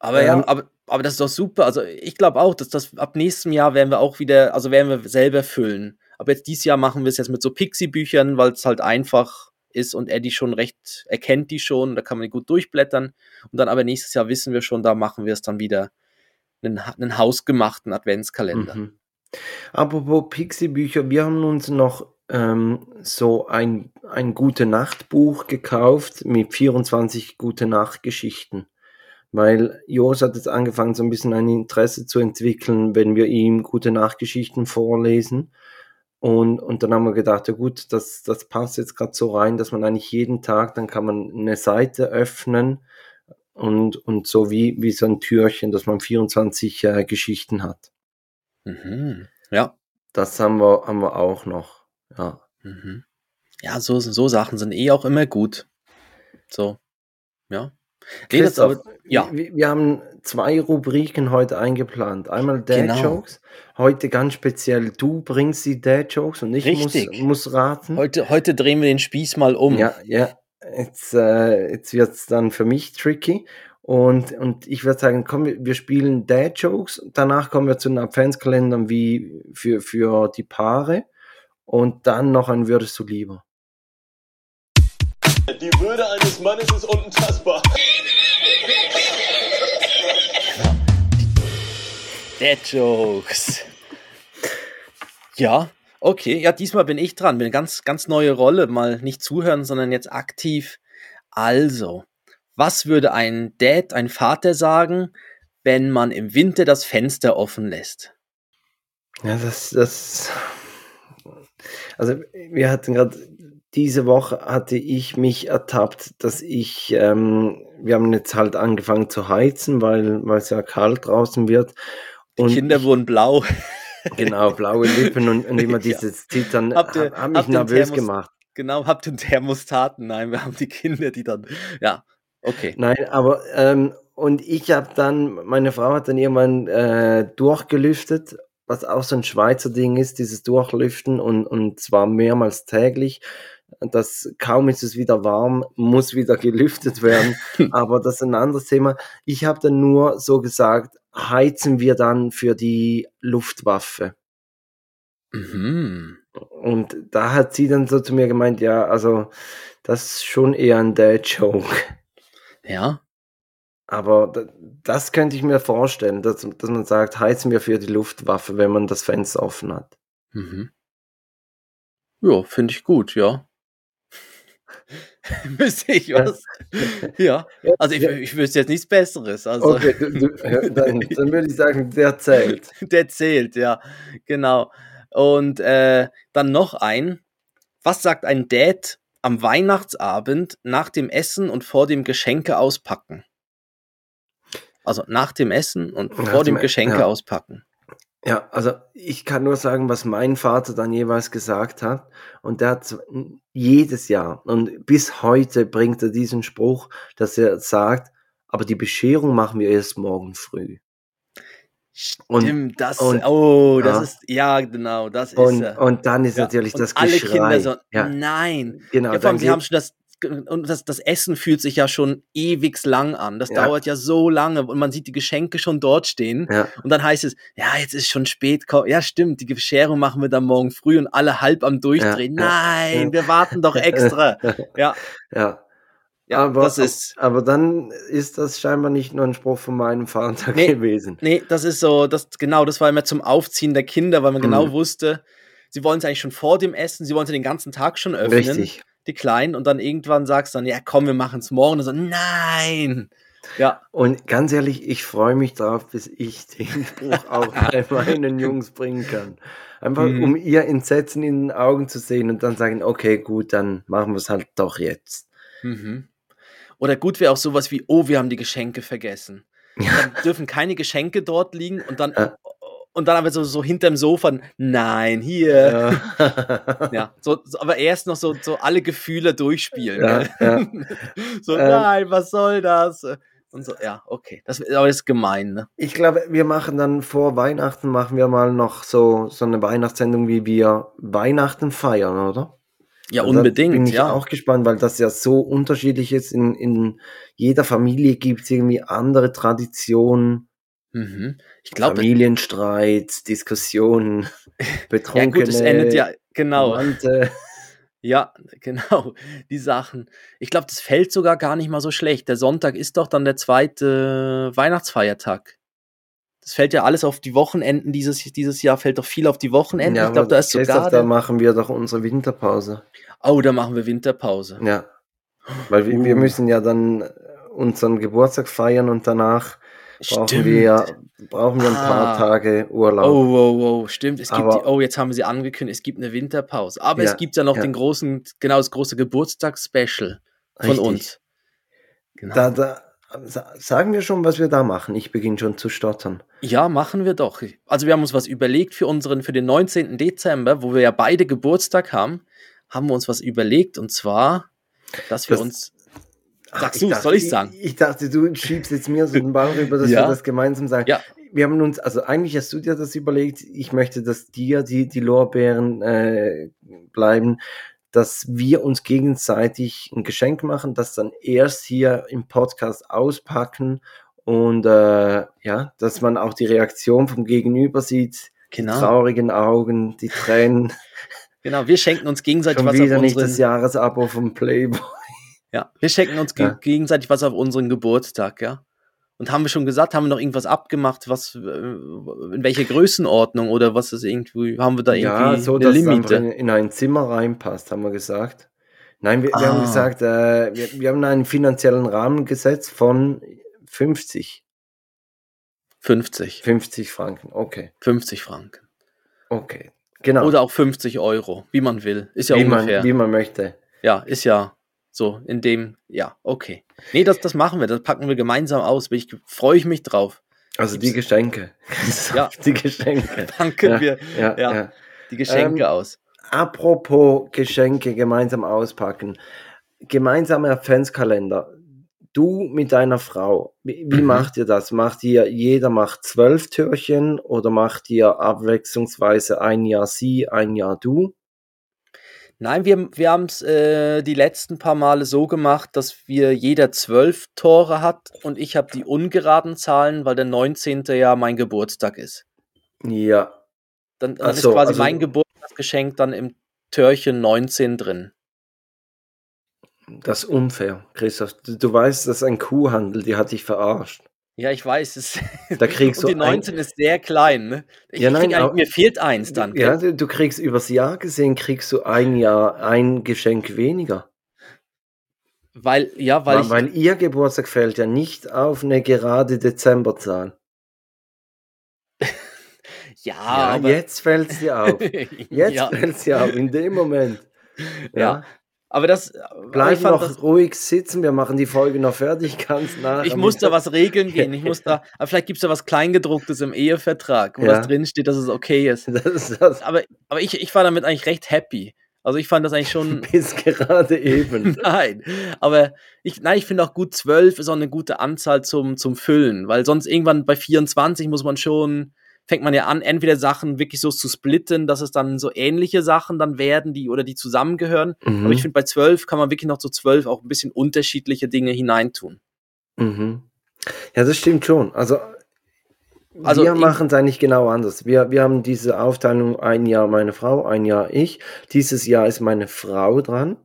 Aber ähm, ja, aber aber das ist doch super. Also ich glaube auch, dass das ab nächstem Jahr werden wir auch wieder, also werden wir selber füllen. Aber jetzt dieses Jahr machen wir es jetzt mit so Pixie-Büchern, weil es halt einfach ist und Eddie schon recht erkennt die schon, da kann man die gut durchblättern. Und dann aber nächstes Jahr wissen wir schon, da machen wir es dann wieder einen, einen hausgemachten Adventskalender. Mhm. Apropos Pixie-Bücher, wir haben uns noch ähm, so ein, ein Gute-Nacht-Buch gekauft mit 24 Gute-Nacht-Geschichten weil Jos hat jetzt angefangen, so ein bisschen ein Interesse zu entwickeln, wenn wir ihm gute Nachgeschichten vorlesen. Und, und dann haben wir gedacht, ja gut, das, das passt jetzt gerade so rein, dass man eigentlich jeden Tag, dann kann man eine Seite öffnen und, und so wie, wie so ein Türchen, dass man 24 äh, Geschichten hat. Mhm. Ja. Das haben wir, haben wir auch noch. Ja. Mhm. Ja, so, so Sachen sind eh auch immer gut. So. Ja. Christoph, ja. Wir, wir, haben zwei Rubriken heute eingeplant. Einmal Dad genau. Jokes. Heute ganz speziell, du bringst die Dad Jokes und ich muss, muss raten. Heute, heute drehen wir den Spieß mal um. Ja, ja. Jetzt, äh, jetzt wird es dann für mich tricky. Und, und ich würde sagen, komm, wir spielen Dad Jokes. Danach kommen wir zu den Adventskalendern wie für, für die Paare. Und dann noch ein Würdest du lieber. Die Würde eines Mannes ist unantastbar. Dead Jokes. Ja, okay. Ja, diesmal bin ich dran. Bin eine ganz, ganz neue Rolle. Mal nicht zuhören, sondern jetzt aktiv. Also, was würde ein Dad, ein Vater sagen, wenn man im Winter das Fenster offen lässt? Ja, das, das. Also, wir hatten gerade diese Woche hatte ich mich ertappt, dass ich, ähm, wir haben jetzt halt angefangen zu heizen, weil weil es ja kalt draußen wird. Und Die Kinder wurden blau. Genau, blaue Lippen und, und immer dieses Zittern habt ihr, haben mich nervös gemacht. Genau, habt den Thermostaten. Nein, wir haben die Kinder, die dann, ja, okay. Nein, aber, ähm, und ich habe dann, meine Frau hat dann irgendwann äh, durchgelüftet was auch so ein Schweizer Ding ist, dieses Durchlüften und, und zwar mehrmals täglich dass kaum ist es wieder warm, muss wieder gelüftet werden. Aber das ist ein anderes Thema. Ich habe dann nur so gesagt, heizen wir dann für die Luftwaffe. Mhm. Und da hat sie dann so zu mir gemeint, ja, also das ist schon eher ein Dad-Joke. Ja. Aber das könnte ich mir vorstellen, dass, dass man sagt, heizen wir für die Luftwaffe, wenn man das Fenster offen hat. Mhm. Ja, finde ich gut, ja. Wüsste ich was. Ja. Also ich, ich wüsste jetzt nichts Besseres. Also. Okay, dann, dann würde ich sagen, der zählt. Der zählt, ja. Genau. Und äh, dann noch ein. Was sagt ein Dad am Weihnachtsabend nach dem Essen und vor dem Geschenke auspacken? Also nach dem Essen und nach vor dem, dem Geschenke ja. auspacken. Ja, also ich kann nur sagen, was mein Vater dann jeweils gesagt hat. Und der hat jedes Jahr und bis heute bringt er diesen Spruch, dass er sagt, aber die Bescherung machen wir erst morgen früh. Stimmt, und, das, und, oh, das ja. ist, ja, genau, das ist und, Und dann ist ja. natürlich das alle Geschrei. Kinder so, ja. nein. Genau. Ja, vor allem, sie haben schon das und das, das Essen fühlt sich ja schon ewig lang an. Das Ja. dauert ja so lange und man sieht die Geschenke schon dort stehen. Ja. Und dann heißt es, ja, jetzt ist schon spät. Ja, stimmt, die Bescherung machen wir dann morgen früh und alle halb am Durchdrehen. Ja, Nein, wir warten doch extra. ja, Ja. ja aber, das ist. aber dann ist das scheinbar nicht nur ein Spruch von meinem Vater Nee. gewesen. Nee, das ist so, das, genau, das war immer zum Aufziehen der Kinder, weil man genau Mhm. wusste, sie wollen es eigentlich schon vor dem Essen, sie wollen es den ganzen Tag schon öffnen. Richtig. Die Kleinen. Und dann irgendwann sagst du dann, ja komm, wir machen es morgen. Und so, nein. Ja, Und ganz ehrlich, ich freue mich drauf, bis ich den Spruch auch bei meinen Jungs bringen kann. Einfach Mhm. um ihr Entsetzen in den Augen zu sehen und dann sagen, okay, gut, dann machen wir es halt doch jetzt. Mhm. Oder gut wäre auch sowas wie, oh, wir haben die Geschenke vergessen. Dann dürfen keine Geschenke dort liegen und dann. Und dann aber so, so hinterm Sofa, nein, hier. Ja. Ja, so, so, aber erst noch so, so alle Gefühle durchspielen. Ja, ja. so, Ähm. nein, was soll das? Und so, ja, okay. Das, aber das ist gemein, ne? Ich glaube, wir machen dann vor Weihnachten, machen wir mal noch so, so eine Weihnachtssendung, wie wir Weihnachten feiern, oder? Ja, Also unbedingt, Bin ich ja. auch gespannt, weil das ja so unterschiedlich ist. In, in jeder Familie gibt es irgendwie andere Traditionen, Mhm. Ich glaube, Familienstreits, Diskussionen, ja Betrunkene. gut, es endet ja, genau. Verwandte. Ja, genau, die Sachen. Ich glaube, das fällt sogar gar nicht mal so schlecht. Der Sonntag ist doch dann der zweite Weihnachtsfeiertag. Das fällt ja alles auf die Wochenenden dieses, dieses Jahr, fällt doch viel auf die Wochenenden. ich glaube, da ist Christoph, sogar. da Der, machen wir doch unsere Winterpause. oh, da machen wir Winterpause. Ja. Weil wir, wir Uh. müssen ja dann unseren Geburtstag feiern und danach brauchen Stimmt. wir, brauchen wir ein paar Ah. Tage Urlaub. Oh, oh, oh, stimmt. Es gibt Aber- die, oh, jetzt haben wir sie angekündigt, es gibt eine Winterpause. Aber Ja, es gibt ja noch ja. den großen, genau das große Geburtstagsspecial von Richtig. uns. Genau. Da, da, sa- sagen wir schon, was wir da machen. Ich beginne schon zu stottern. Ja, machen wir doch. Also wir haben uns was überlegt für unseren, für den 19. Dezember, wo wir ja beide Geburtstag haben, haben wir uns was überlegt und zwar, dass wir Das- uns. Sagst ich du, dachte- soll ich sagen? Ich, ich dachte, du schiebst jetzt mir so den Ball rüber, dass Ja. wir das gemeinsam sagen. Ja. Wir haben uns, also eigentlich hast du dir das überlegt, ich möchte, dass dir die, die Lorbeeren äh, bleiben, dass wir uns gegenseitig ein Geschenk machen, das dann erst hier im Podcast auspacken und äh, ja, dass man auch die Reaktion vom Gegenüber sieht, die Genau. traurigen Augen, die Tränen, Genau, wir schenken uns gegenseitig schon was wieder auf nicht das unseren, Jahresabo vom Playboy. Ja, wir schenken uns Ja. gegenseitig was auf unseren Geburtstag, ja. Und haben wir schon gesagt, haben wir noch irgendwas abgemacht, was äh, in welcher Größenordnung oder was ist irgendwie, haben wir da irgendwie Ja, so, eine Limite? in, in ein Zimmer reinpasst, haben wir gesagt. Nein, wir, wir haben Ah. gesagt, äh, wir, wir haben einen finanziellen Rahmen gesetzt von 50. 50. 50 Franken, okay. 50 Franken. Okay, genau. Oder auch 50 Euro, wie man will. Ist ja wie, man, ungefähr. wie man möchte. Ja, ist ja so in dem, ja, okay. Nee, das, das machen wir, das packen wir gemeinsam aus. Ich, freue ich mich drauf. Also die Geschenke. Ja. Die Geschenke. Packen Ja, wir Ja, ja. ja. die Geschenke Ähm, aus. Apropos Geschenke gemeinsam auspacken. Gemeinsamer Adventskalender. Du mit deiner Frau, wie, wie Mhm. macht ihr das? Macht ihr, jeder macht zwölf Türchen oder macht ihr abwechslungsweise ein Jahr sie, ein Jahr du? Nein, wir, wir haben es äh, die letzten paar Male so gemacht, dass wir jeder zwölf Tore hat und ich habe die ungeraden Zahlen, weil der 19. ja mein Geburtstag ist. Ja, Dann, dann Ach ist so, quasi also- mein Geburtstagsgeschenk dann im Türchen 19 drin. das ist unfair, Christoph. Du, du weißt, das ist ein Kuhhandel, die hat dich verarscht. Ja, ich weiß es. Da kriegst und du die ein- 19 ist sehr klein. Ne? Ich, Ja, nein, aber- mir fehlt eins dann. gell? Ja, du, du kriegst übers Jahr gesehen, kriegst du ein Jahr ein Geschenk weniger. Weil, ja, weil, Weil, ich, weil ihr Geburtstag fällt ja nicht auf eine gerade Dezemberzahl. ja, Ja, aber, jetzt fällt dir auf. Jetzt ja, fällt es dir auf, in dem Moment. ja, aber das, Bleib fand noch das, ruhig sitzen, wir machen die Folge noch fertig, ganz nah. ich muss da was regeln gehen. Ich muss da, aber vielleicht gibt es da was Kleingedrucktes im Ehevertrag, wo Ja. das drinsteht, dass es okay ist. Das ist das Aber, aber ich, ich war damit eigentlich recht happy. Also ich fand das eigentlich schon. bis gerade eben. Nein, aber ich, nein, ich finde auch gut, 12 ist auch eine gute Anzahl zum, zum Füllen, weil sonst irgendwann bei 24 muss man schon fängt man ja an, entweder Sachen wirklich so zu splitten, dass es dann so ähnliche Sachen dann werden, die oder die zusammengehören. Mhm. Aber ich finde, bei zwölf kann man wirklich noch zu zwölf auch ein bisschen unterschiedliche Dinge hineintun. Mhm. Ja, das stimmt schon. Also, Also wir machen es eigentlich genau anders. Wir, wir haben diese Aufteilung, ein Jahr meine Frau, ein Jahr ich. Dieses Jahr ist meine Frau dran.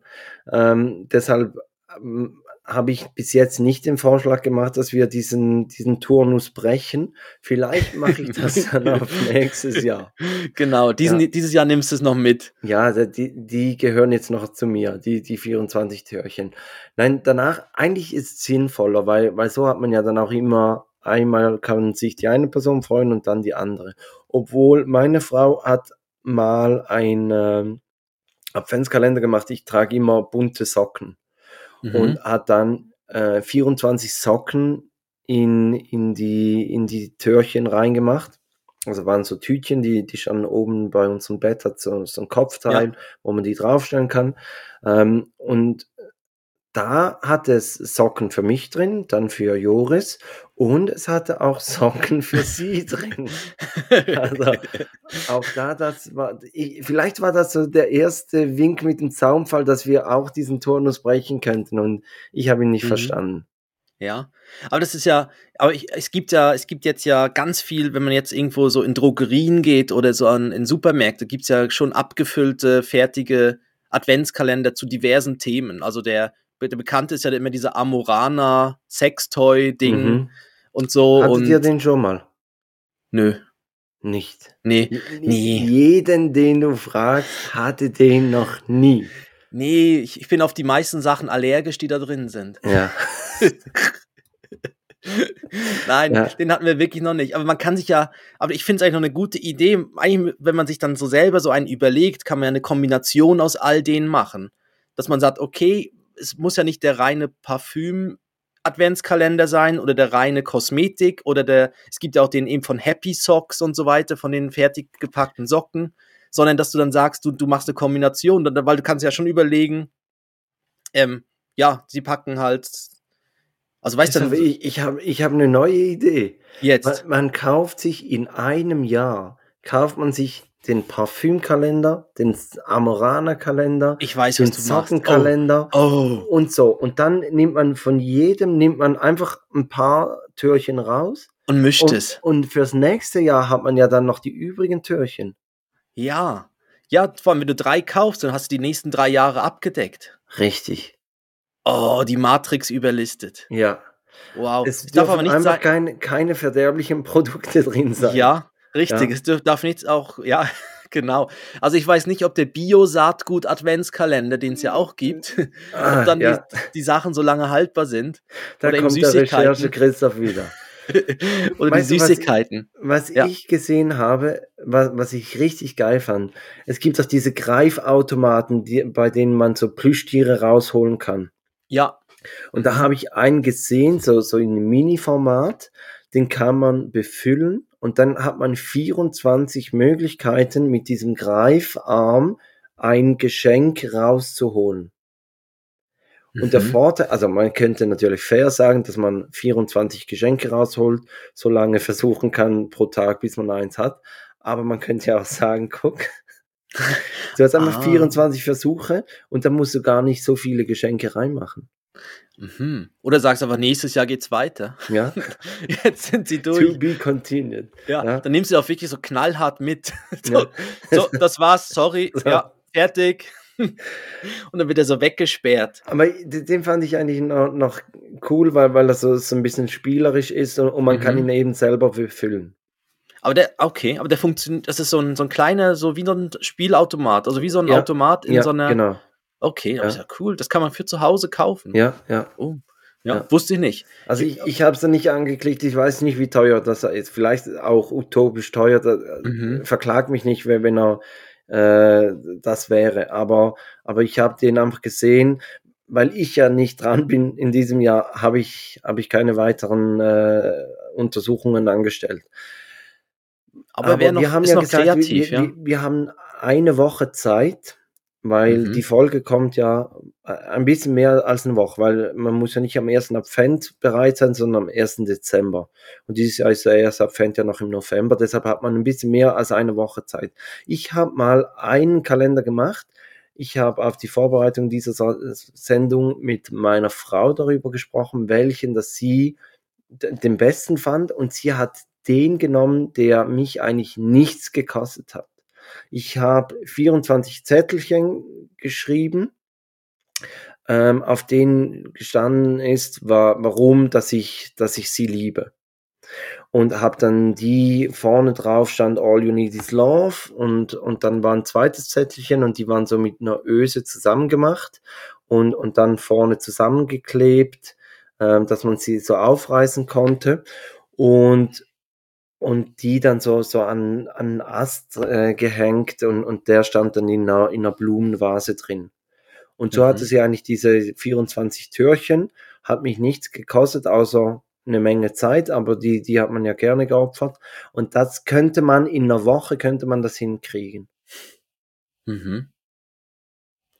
Ähm, deshalb ähm, habe ich bis jetzt nicht den Vorschlag gemacht, dass wir diesen, diesen Turnus brechen. Vielleicht mache ich das dann auf nächstes Jahr. Genau, diesen, Ja. dieses Jahr nimmst du es noch mit. Ja, die, die gehören jetzt noch zu mir, die, die 24 Türchen. Nein, danach, eigentlich ist es sinnvoller, weil, weil so hat man ja dann auch immer, einmal kann sich die eine Person freuen und dann die andere. Obwohl meine Frau hat mal einen ähm, Adventskalender gemacht, ich trage immer bunte Socken Mhm. und hat dann äh, 24 Socken in, in, die, in die Türchen reingemacht. Also waren so Tütchen, die, die schon oben bei uns im Bett hat, so, so ein Kopfteil, wo man die draufstellen kann. Ähm, und da hat es Socken für mich drin, dann für Joris und es hatte auch Socken für sie drin. Also auch da, das war, ich, vielleicht war das so der erste Wink mit dem Zaunfall, dass wir auch diesen Turnus brechen könnten und ich habe ihn nicht Mhm. verstanden. Ja, aber das ist ja, aber ich, es gibt ja, es gibt jetzt ja ganz viel, wenn man jetzt irgendwo so in Drogerien geht oder so an, in Supermärkte, gibt's ja schon abgefüllte, fertige Adventskalender zu diversen Themen. Also der, der bekannte ist ja immer dieser Amorana Sextoy-Ding Mhm. Und so. Hattet und ihr den schon mal? nö, Nicht. nee, Nicht Nee. Jeden, den du fragst, hatte den noch nie. nee, ich, ich bin auf die meisten Sachen allergisch, die da drin sind. Ja. Nein, Ja. den hatten wir wirklich noch nicht. Aber man kann sich ja, aber ich finde es eigentlich noch eine gute Idee. Eigentlich, wenn man sich dann so selber so einen überlegt, kann man ja eine Kombination aus all denen machen. Dass man sagt, okay, es muss ja nicht der reine Parfüm Adventskalender sein oder der reine Kosmetik oder der, es gibt ja auch den eben von Happy Socks und so weiter, von den fertig gepackten Socken, sondern dass du dann sagst, du, du machst eine Kombination, weil du kannst ja schon überlegen, ähm, ja, sie packen halt, also weißt du, ich ich habe ich hab eine neue Idee. jetzt. Man, man kauft sich in einem Jahr, kauft man sich den Parfümkalender, den Amorana-Kalender, Ich weiß, den machst. Sockenkalender Oh. und so. Und dann nimmt man von jedem, nimmt man einfach ein paar Türchen raus. Und mischt Und, es. und fürs nächste Jahr hat man ja dann noch die übrigen Türchen. Ja. Ja, vor allem, wenn du drei kaufst, dann hast du die nächsten drei Jahre abgedeckt. Richtig. Oh, die Matrix überlistet. Ja. Wow. Es darf aber nicht einfach sein. keine, keine verderblichen Produkte drin sein. Ja, richtig. Ja. Es dürf, darf nichts auch, ja, genau. Also ich weiß nicht, ob der Bio-Saatgut-Adventskalender, den es ja auch gibt, Ah, ob dann ja. die, die Sachen so lange haltbar sind. Da oder kommt der Süßigkeiten. Recherche Christoph wieder. oder Weißt die du, was- Süßigkeiten. Was Ja. ich gesehen habe, was, was ich richtig geil fand, es gibt auch diese Greifautomaten, die, bei denen man so Plüschtiere rausholen kann. Ja. Und da habe ich einen gesehen, so, so in einem Mini-Format, den kann man befüllen und dann hat man 24 Möglichkeiten mit diesem Greifarm ein Geschenk rauszuholen. Und der Mhm. Vorteil, also man könnte natürlich fair sagen, dass man 24 Geschenke rausholt, so lange versuchen kann pro Tag, bis man eins hat. Aber man könnte ja auch sagen, guck, du hast einfach Ah. 24 Versuche und dann musst du gar nicht so viele Geschenke reinmachen. Mhm. Oder sagst einfach, nächstes Jahr geht's weiter. Ja, Jetzt sind sie to durch. be continued. Ja, Ja. dann nimmst du auch wirklich so knallhart mit. so, Ja. so, das war's, sorry, So. ja, fertig. Und dann wird er so weggesperrt. Aber den fand ich eigentlich noch, noch cool, weil, weil er so, so ein bisschen spielerisch ist und, und man kann Mhm. ihn eben selber befüllen. Aber der, okay, aber der funktioniert, das ist so ein, so ein kleiner, so wie so ein Spielautomat, also wie so ein Ja. Automat in so einer. genau. Okay, das Ja. ist ja cool. Das kann man für zu Hause kaufen. Ja, ja. Oh. Ja, Ja. wusste ich nicht. Also ich, ich habe es nicht angeklickt, ich weiß nicht, wie teuer das ist. Vielleicht auch utopisch teuer. Mhm. Verklag mich nicht, wenn, wenn er äh, das wäre. Aber, aber ich habe den einfach gesehen, weil ich ja nicht dran bin in diesem Jahr, habe ich, hab ich keine weiteren äh, Untersuchungen angestellt. Aber, noch, wir haben ist ja noch gesagt, kreativ, wir, ja. wir, wir haben eine Woche Zeit, weil Mhm. die Folge kommt ja äh, ein bisschen mehr als eine Woche, weil man muss ja nicht am 1. Advent bereit sein, sondern am 1. Dezember. Und dieses Jahr ist der erste Advent ja noch im November, deshalb hat man ein bisschen mehr als eine Woche Zeit. Ich habe mal einen Kalender gemacht. Ich habe auf die Vorbereitung dieser Sendung mit meiner Frau darüber gesprochen, welchen das sie den besten fand und sie hat den genommen, der mich eigentlich nichts gekostet hat. Ich habe 24 Zettelchen geschrieben, ähm, auf denen gestanden ist, war, warum, dass ich, dass ich sie liebe. Und habe dann die vorne drauf stand All You Need Is Love und, und dann war ein zweites Zettelchen und die waren so mit einer Öse zusammengemacht und, und dann vorne zusammengeklebt, ähm, dass man sie so aufreißen konnte und und die dann so, so an, an Ast äh, gehängt und, und der stand dann in einer, in einer Blumenvase drin. Und so Mhm. hatte sie eigentlich diese 24 Türchen, hat mich nichts gekostet, außer eine Menge Zeit, aber die, die hat man ja gerne geopfert. Und das könnte man in einer Woche, könnte man das hinkriegen. Mhm.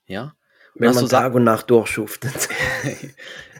Ja. Wenn hast man Tag und Nacht durchschuftet.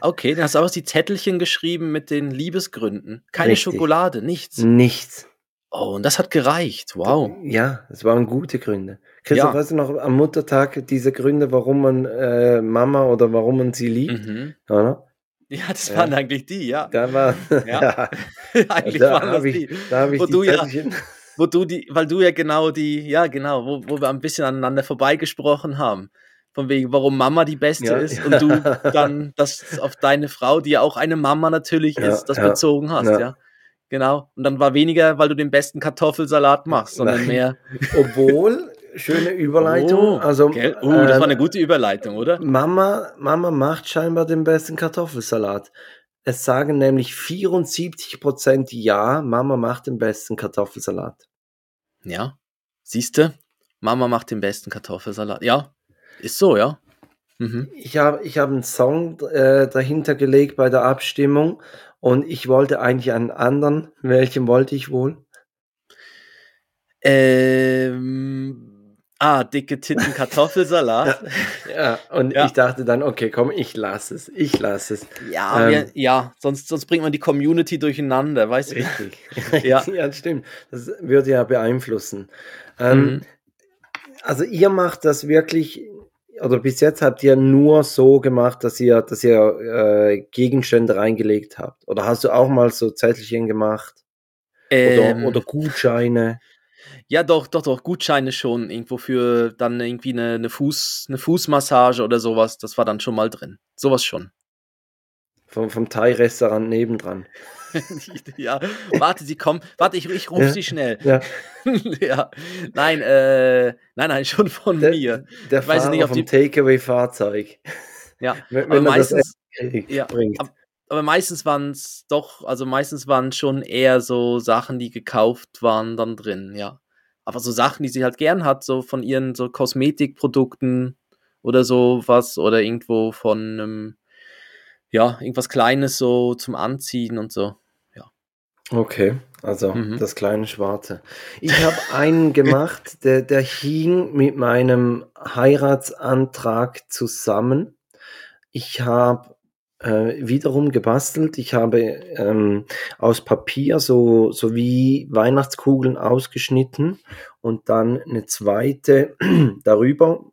Okay, dann hast du auch die Zettelchen geschrieben mit den Liebesgründen. Keine Richtig. Schokolade, nichts. Nichts. Oh, und das hat gereicht. Wow. Ja, es waren gute Gründe. Christoph, Ja. weißt du noch am Muttertag diese Gründe, warum man äh, Mama oder warum man sie liebt? Mhm. Oder? Ja, das Ja. waren eigentlich die, ja. Da war, Ja. eigentlich da waren das habe ich, die. da hab ich Wo die du ja- Zettelchen. Wo du die, weil du ja genau die, ja genau, wo, wo wir ein bisschen aneinander vorbeigesprochen haben. Von wegen, warum Mama die Beste Ja. ist und du dann das auf deine Frau, die ja auch eine Mama natürlich Ja, ist, das ja, bezogen hast, ja. Genau. Und dann war weniger, weil du den besten Kartoffelsalat machst, sondern Nein. mehr. Obwohl, schöne Überleitung. Oh, also, gell? Uh, das ähm, war eine gute Überleitung, oder? Mama, Mama macht scheinbar den besten Kartoffelsalat. Es sagen nämlich 74% ja, Mama macht den besten Kartoffelsalat. Ja. Siehste, Mama macht den besten Kartoffelsalat. Ja, ist so, ja. Mhm. Ich habe ich hab einen Song äh, dahinter gelegt bei der Abstimmung und ich wollte eigentlich einen anderen. Welchen wollte ich wohl? Ähm, ah, dicke Titten Kartoffelsalat. Ja, und Ja. ich dachte dann, okay, komm, ich lasse es, ich lasse es. Ja, Ähm. wir, ja, sonst, sonst bringt man die Community durcheinander, weißt du? Richtig. Ja. ja, stimmt. Das würde ja beeinflussen. Ähm, Mhm. Also ihr macht das wirklich, oder bis jetzt habt ihr nur so gemacht, dass ihr, dass ihr äh, Gegenstände reingelegt habt. Oder hast du auch mal so Zettelchen gemacht? Oder, Ähm, oder Gutscheine? ja, doch, doch, doch, Gutscheine schon irgendwo für dann irgendwie eine, eine, Fuß, eine Fußmassage oder sowas. Das war dann schon mal drin. Sowas schon. Vom, vom Thai-Restaurant nebendran. ja, warte, sie kommen. Warte, ich, ich rufe Ja. sie schnell. Ja, ja, nein, äh, nein, nein, schon von der, mir. der Ich weiß Fahrer nicht, ob vom die- Takeaway-Fahrzeug. Ja, Wenn, aber wenn er das meistens, ja, ab- aber meistens waren es doch, also meistens waren schon eher so Sachen, die gekauft waren, dann drin, ja. Aber so Sachen, die sie halt gern hat, so von ihren so Kosmetikprodukten oder so was oder irgendwo von einem, ja, irgendwas Kleines so zum Anziehen und so. Okay, also Mhm. das kleine Schwarze. Ich habe einen gemacht, der, der hing mit meinem Heiratsantrag zusammen. Ich habe äh, wiederum gebastelt. Ich habe ähm, aus Papier so, so wie Weihnachtskugeln ausgeschnitten und dann eine zweite darüber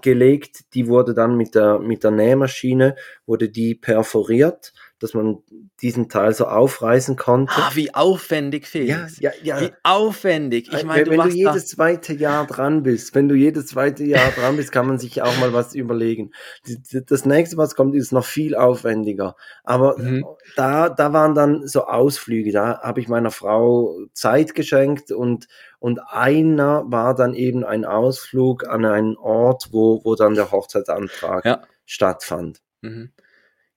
gelegt. Die wurde dann mit der, mit der Nähmaschine, wurde die perforiert, dass man diesen Teil so aufreißen konnte. Ah, wie aufwendig, ja, Felix. ja, ja. Wie aufwendig. Ich Äh, meine, wenn, du wenn du jedes zweite Jahr dran bist, wenn du jedes zweite Jahr dran bist, kann man sich auch mal was überlegen. Das nächste, was kommt, ist noch viel aufwendiger. Aber Mhm. da, da waren dann so Ausflüge, da habe ich meiner Frau Zeit geschenkt und, und einer war dann eben ein Ausflug an einen Ort, wo, wo dann der Hochzeitsantrag Ja. stattfand. Mhm.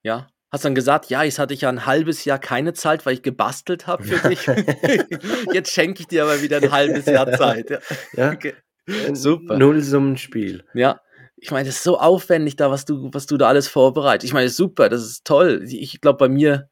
Ja. Hast dann gesagt, ja, jetzt hatte ich ja ein halbes Jahr keine Zeit, weil ich gebastelt habe für dich. jetzt schenke ich dir aber wieder ein halbes Jahr Zeit. Ja. Ja, Okay. ein Super. Nullsummenspiel. Ja. Ich meine, das ist so aufwendig da, was du, was du da alles vorbereitest. Ich meine, super, das ist toll. Ich glaube, bei mir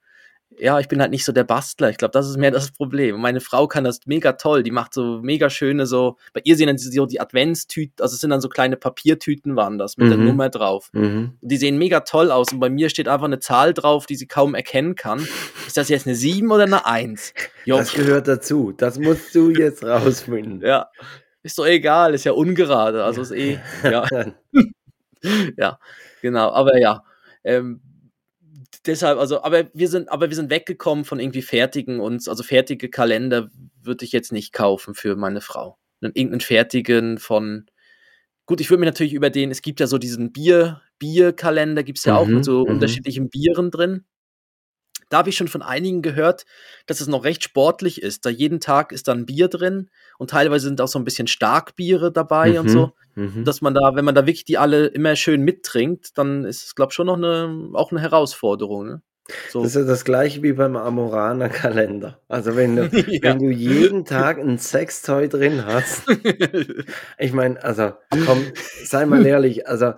ja, ich bin halt nicht so der Bastler. Ich glaube, das ist mehr das Problem. Und meine Frau kann das mega toll. Die macht so mega schöne so, bei ihr sind dann so die Adventstüten, also es sind dann so kleine Papiertüten waren das mit der Mhm. Nummer drauf. Mhm. Die sehen mega toll aus und bei mir steht einfach eine Zahl drauf, die sie kaum erkennen kann. Ist das jetzt eine 7 oder eine 1? Jo, Das gehört dazu. Das musst du jetzt rausfinden. ja. Ist doch egal, ist ja ungerade, also ist eh, ja. ja, genau, aber ja. Ähm, deshalb, also, aber wir sind, aber wir sind weggekommen von irgendwie fertigen uns, also fertige Kalender würde ich jetzt nicht kaufen für meine Frau. Einen, irgendeinen fertigen von, gut, ich würde mir natürlich über den, es gibt ja so diesen Bier, Bierkalender, gibt es ja auch Mhm, mit so mhm. unterschiedlichen Bieren drin. Da habe ich schon von einigen gehört, dass es noch recht sportlich ist. Da jeden Tag ist dann Bier drin und teilweise sind auch so ein bisschen Starkbiere dabei und Mhm, so mhm. dass man da, wenn man da wirklich die alle immer schön mittrinkt, dann ist es, glaube ich, schon noch eine, auch eine Herausforderung. Ne? So. Das ist ja das gleiche wie beim Amoraner Kalender. Also wenn du, Ja. wenn du jeden Tag ein Sextoy drin hast, ich meine, also komm, sei mal ehrlich, also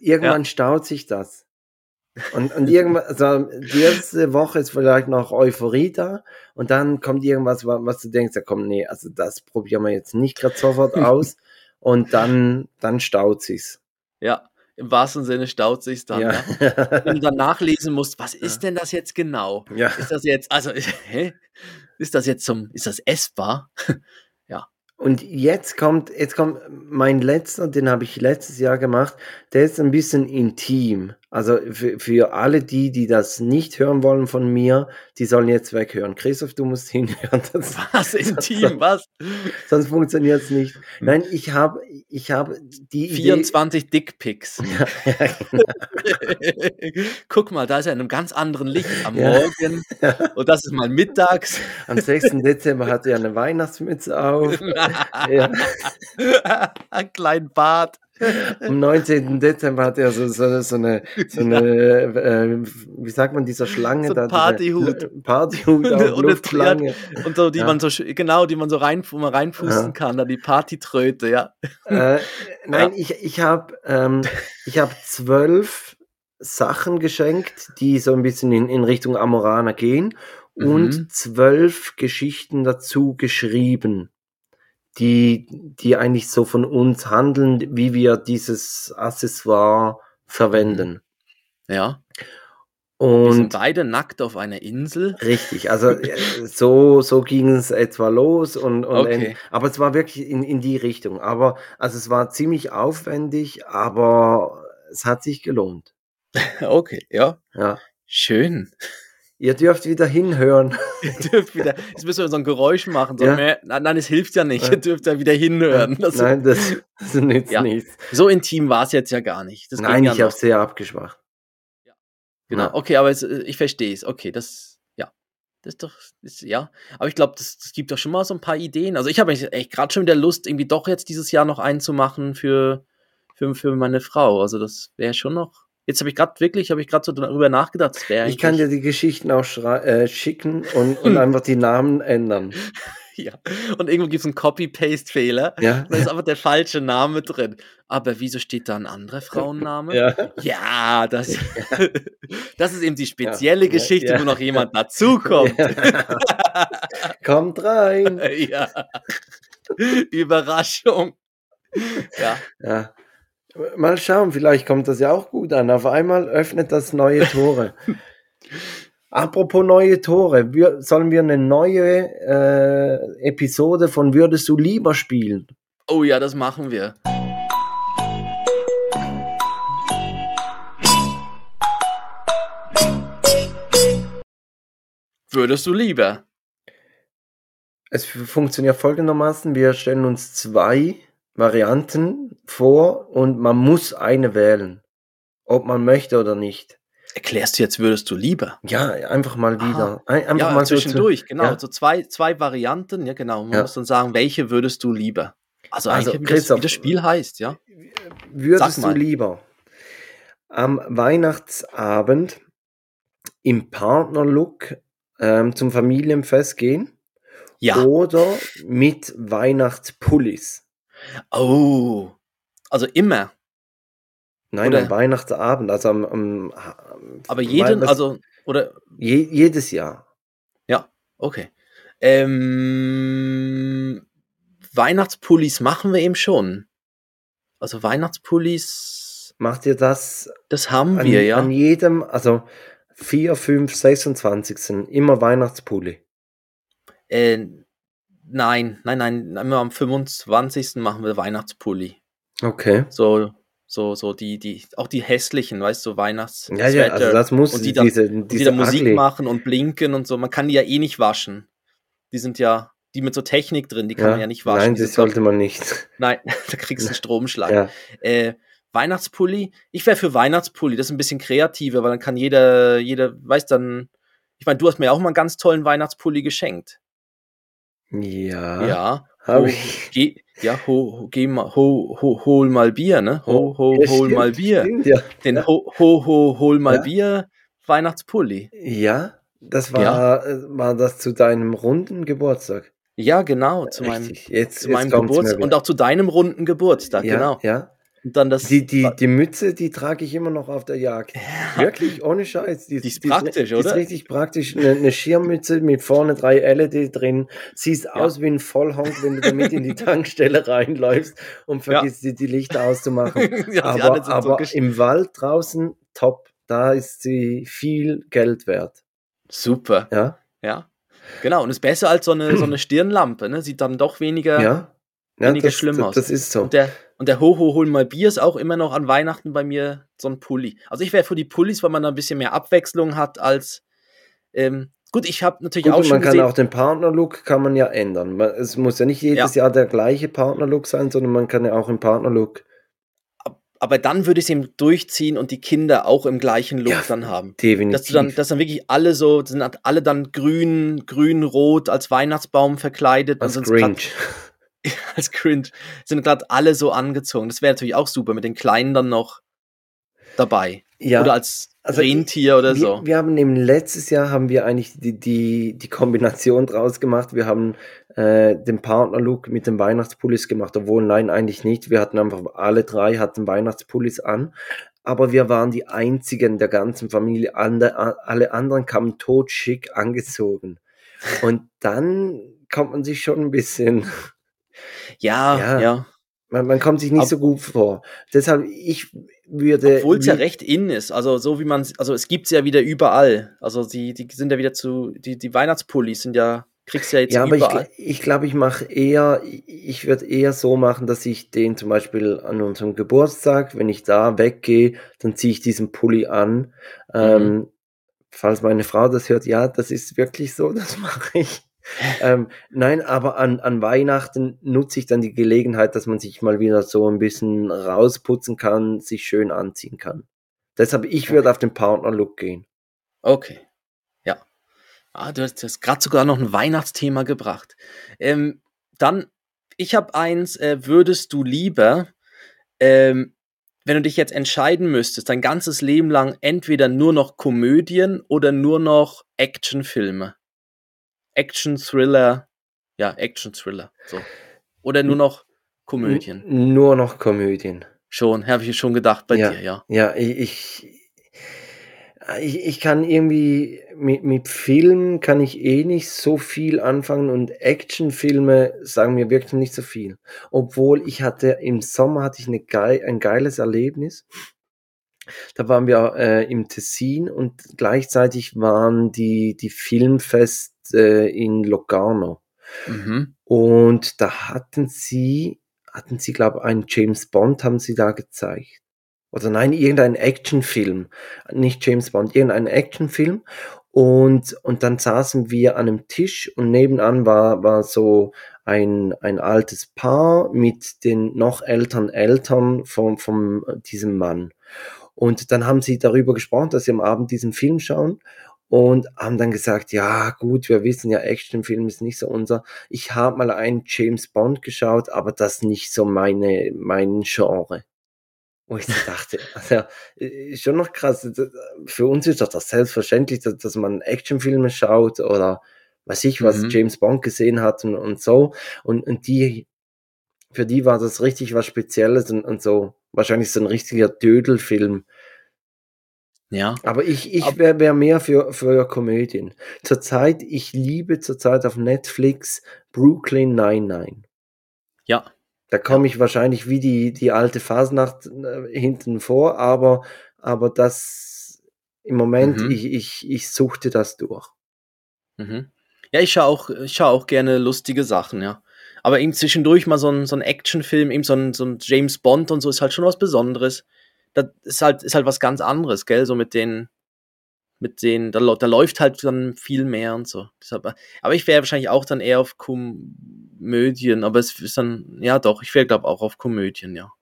irgendwann staut sich das. Und, und irgendwann, also die erste Woche ist vielleicht noch Euphorie da und dann kommt irgendwas, wa- was du denkst, ja komm, nee, also das probieren wir jetzt nicht gerade sofort aus und dann, dann staut sich's. ja, im wahrsten Sinne staut sich dann. Ja. Ja. Wenn du dann nachlesen musst, was ist denn das jetzt genau? ja. Ist das jetzt, also, hä? Ist das jetzt zum, ist das essbar? Und jetzt kommt, jetzt kommt mein letzter, den habe ich letztes Jahr gemacht. Der ist ein bisschen intim. Also für, für alle die, die das nicht hören wollen von mir, die sollen jetzt weghören. Christoph, du musst hinhören. Das, Was intim, was? sonst funktioniert es nicht. Nein, ich habe, ich habe die Idee. 24 Dickpics. Ja, ja, genau. Guck mal, da ist er in einem ganz anderen Licht am Ja. Morgen. Und das ist mal mittags. Am 6. Dezember hat er eine Weihnachtsmütze auf. Ja. Ein kleinen Bart. Am 19. Dezember hat er so, so, so eine, so eine äh, wie sagt man, dieser Schlange So da. Partyhut. Partyhut, Und auch eine Luftschlange. Und so, die Ja. man so, genau, die man so rein, wo man reinpusten Ja. kann, da die Partytröte, ja. Äh, nein, ich, ich habe ähm, ich hab zwölf Sachen geschenkt, die so ein bisschen in, in Richtung Amorana gehen Mhm. und zwölf Geschichten dazu geschrieben, die, die eigentlich so von uns handeln, wie wir dieses Accessoire verwenden. Ja. Wir sind Und beide nackt auf einer Insel. Richtig, also äh, so, so ging es etwa los und, und Okay. aber es war wirklich in, in die Richtung. Aber also es war ziemlich aufwendig, aber es hat sich gelohnt. Okay, ja. Ja. Schön. Ihr dürft wieder hinhören. Ihr dürft wieder, jetzt müssen wir so ein Geräusch machen. So Ja. mehr, nein, nein, es hilft ja nicht. Ja. Ihr dürft ja wieder hinhören. Das, Nein, das, das nützt Ja. nichts. So intim war es jetzt ja gar nicht. Das Nein, ja ich habe sehr abgeschwacht. Genau, Ja. okay, aber es, äh, ich verstehe es. Okay, das, ja. Das ist doch, ist, ja. Aber ich glaube, das, das gibt doch schon mal so ein paar Ideen. Also ich habe echt gerade schon wieder Lust, irgendwie doch jetzt dieses Jahr noch einen zu machen für, für, für meine Frau. Also das wäre schon noch. Jetzt habe ich gerade wirklich, habe ich gerade so darüber nachgedacht. Ich kann dir die Geschichten auch äh, schicken und, und einfach die Namen ändern. ja. Und irgendwo gibt es einen Copy-Paste-Fehler. Ja. Da ist einfach der falsche Name drin. Aber wieso steht da ein anderer Frauenname? Ja. Ja, das, das ist eben die spezielle Ja, Geschichte, ja. wo noch jemand dazukommt. Kommt rein. ja. Überraschung. Ja. Ja. Mal schauen, vielleicht kommt das ja auch gut an. Auf einmal öffnet das neue Tore. Apropos neue Tore, wir, sollen wir eine neue äh, Episode von Würdest du lieber spielen? Oh ja, das machen wir. Würdest du lieber? Es funktioniert folgendermaßen, wir stellen uns zwei Varianten vor und man muss eine wählen, ob man möchte oder nicht. Erklärst du jetzt, würdest du lieber? Ja, einfach mal wieder. Ein, einfach ja, mal so zu- zwischendurch, genau. ja. So zwei, zwei Varianten, ja genau. Man Ja. muss dann sagen, welche würdest du lieber? Also, Also, eigentlich, wie das, Christoph, wie das Spiel heißt, ja. Würdest du lieber am Weihnachtsabend im Partnerlook ähm, zum Familienfest gehen Ja. oder mit Weihnachtspullis? Oh. Also immer. Nein, Oder- am Weihnachtsabend, also am, am Aber jeden, also Oder Je, jedes Jahr. Ja, okay. Ähm, Weihnachtspullis machen wir eben schon. Also Weihnachtspullis, Macht ihr das das haben an, wir, ja. an jedem, also 4, 5, 26. immer Weihnachtspulli? Äh, nein, nein, nein, immer am 25. machen wir Weihnachtspulli. Okay. So, so, so die, die, auch die hässlichen, weißt du, so Weihnachts Ja, ja, also das muss und die dann, diese, und die diese dann Musik ugly. machen und blinken und so. Man kann die ja eh nicht waschen. Die sind ja, die mit so Technik drin, die kann man ja nicht waschen. Nein, Die das sollte man nicht. Nein, da kriegst du einen Stromschlag. Ja. Äh, Weihnachtspulli, ich wäre für Weihnachtspulli, das ist ein bisschen kreativer, weil dann kann jeder, jeder, weiß dann, ich meine, du hast mir auch mal einen ganz tollen Weihnachtspulli geschenkt. Ja. Ja. Hab Ho, ich. geh, ja, ho, geh mal, ho, ho, hol mal Bier, ne? Ho, ho, Ja, hol stimmt, mal Bier. Stimmt, ja. Den ho, ho, ho, hol mal Ja. Bier Weihnachtspulli. ja, das war, äh, war das zu deinem runden Geburtstag. Ja, genau, zu meinem, Richtig. Jetzt, zu meinem Geburtstag und auch zu deinem runden Geburtstag, ja, genau. Ja. Und dann das. Die, die, die Mütze, die trage ich immer noch auf der Jagd. Wirklich, ohne Scheiß. Die ist praktisch, die oder? ist richtig praktisch. Eine, eine Schirmmütze mit vorne drei LED drin. Sieht aus wie ein Vollhonk, wenn du damit in die Tankstelle reinläufst und vergisst, die, die Lichter auszumachen. ja, die aber so aber gesch- im Wald draußen, top. Da ist sie viel Geld wert. Super. Ja, Ja. Genau, und ist besser als so eine, so eine Stirnlampe, ne? Sieht dann doch weniger. ja. ja weniger das, schlimm das, aus. das ist so. Und der, und der Ho, Ho, hol mal Bier ist auch immer noch an Weihnachten bei mir so ein Pulli. Also ich wäre für die Pullis, weil man da ein bisschen mehr Abwechslung hat als. Ähm, gut, ich habe natürlich Gut, auch schon man kann gesehen. auch den Partnerlook kann man ja ändern. Man- Es muss ja nicht jedes Jahr der gleiche Partnerlook sein, sondern man kann ja auch im Partnerlook aber dann würde ich es eben durchziehen und die Kinder auch im gleichen Look Ja, dann haben. definitiv. Dass du dann, dass dann wirklich alle so, sind alle dann grün, grün, rot als Weihnachtsbaum verkleidet. als und sind grad- Grinch. als cringe, sind gerade alle so angezogen. Das wäre natürlich auch super, mit den Kleinen dann noch dabei. Ja, Oder als also Rentier oder wir, so. wir haben eben letztes Jahr haben wir eigentlich die, die, die Kombination draus gemacht. Wir haben äh, den Partnerlook mit den Weihnachtspullis gemacht, obwohl nein, eigentlich nicht. Wir hatten einfach alle drei hatten Weihnachtspullis an. Aber wir waren die einzigen der ganzen Familie. Ande, alle anderen kamen totschick angezogen. Und dann kommt man sich schon ein bisschen ja, Ja. ja. Man, man kommt sich nicht Ab- so gut vor. Deshalb, ich würde. Obwohl es ja recht in ist. Also so wie man, also es gibt es ja wieder überall. Also die, die sind ja wieder zu, die, die Weihnachtspullis sind ja, kriegst du ja jetzt Ja, aber ich, überall. gl- ich glaube, ich mache eher, ich würde eher so machen, dass ich den zum Beispiel an unserem Geburtstag, wenn ich da weggehe, dann ziehe ich diesen Pulli an. Ähm, falls meine Frau das hört, ja, das ist wirklich so, das mache ich. Ähm, nein, aber an, an Weihnachten nutze ich dann die Gelegenheit, dass man sich mal wieder so ein bisschen rausputzen kann, sich schön anziehen kann. Deshalb, ich würde auf den Partnerlook gehen. Okay. Ja. Ah, du hast, hast gerade sogar noch ein Weihnachtsthema gebracht. Ähm, dann, ich habe eins, äh, würdest du lieber, ähm, wenn du dich jetzt entscheiden müsstest, dein ganzes Leben lang entweder nur noch Komödien oder nur noch Actionfilme? Action, Thriller, ja, Action, Thriller, so. Oder nur noch Komödien? N nur noch Komödien. Schon, habe ich schon gedacht bei Ja. dir, ja. Ja, ich, ich, ich, ich kann irgendwie mit, mit Filmen kann ich eh nicht so viel anfangen und Actionfilme sagen mir wirklich nicht so viel. Obwohl ich hatte im Sommer hatte ich eine geil, ein geiles Erlebnis. Da waren wir äh, im Tessin und gleichzeitig waren die, die Filmfest äh, in Locarno. Mhm. Und da hatten sie, hatten sie, glaube ich, einen James Bond haben sie da gezeigt. Oder nein, irgendein Actionfilm. Nicht James Bond, irgendein Actionfilm. Und, und dann saßen wir an einem Tisch und nebenan war, war so ein, ein altes Paar mit den noch älteren Eltern von, von diesem Mann. Und dann haben sie darüber gesprochen, dass sie am Abend diesen Film schauen und haben dann gesagt, ja gut, wir wissen ja, Actionfilm ist nicht so unser. Ich habe mal einen James Bond geschaut, aber das nicht so meine, mein Genre. Wo ich dachte, also, äh, schon noch krass. das- Für uns ist doch das selbstverständlich, dass, dass man Actionfilme schaut oder weiß ich, was Mhm. James Bond gesehen hat und, und so. Und, und die, für die war das richtig was Spezielles und, und so. Wahrscheinlich so ein richtiger Dödelfilm. Ja. Aber ich, ich wäre wär mehr für, für Komödien. Zurzeit, ich liebe zurzeit auf Netflix Brooklyn 99. Ja. Da komme ich wahrscheinlich wie die, die alte Fasnacht äh, hinten vor, aber, aber das im Moment, Mhm. ich, ich, ich suchte das durch. Mhm. Ja, ich schaue auch, ich schau auch gerne lustige Sachen, ja. Aber eben zwischendurch mal so ein, so ein Actionfilm, eben so ein, so ein James Bond und so ist halt schon was Besonderes. Das ist halt, ist halt was ganz anderes, gell? So mit den, mit den, da, da läuft halt dann viel mehr und so. Deshalb, aber ich wäre wahrscheinlich auch dann eher auf Komödien, aber es ist dann, ja doch, ich wäre glaube auch auf Komödien, ja.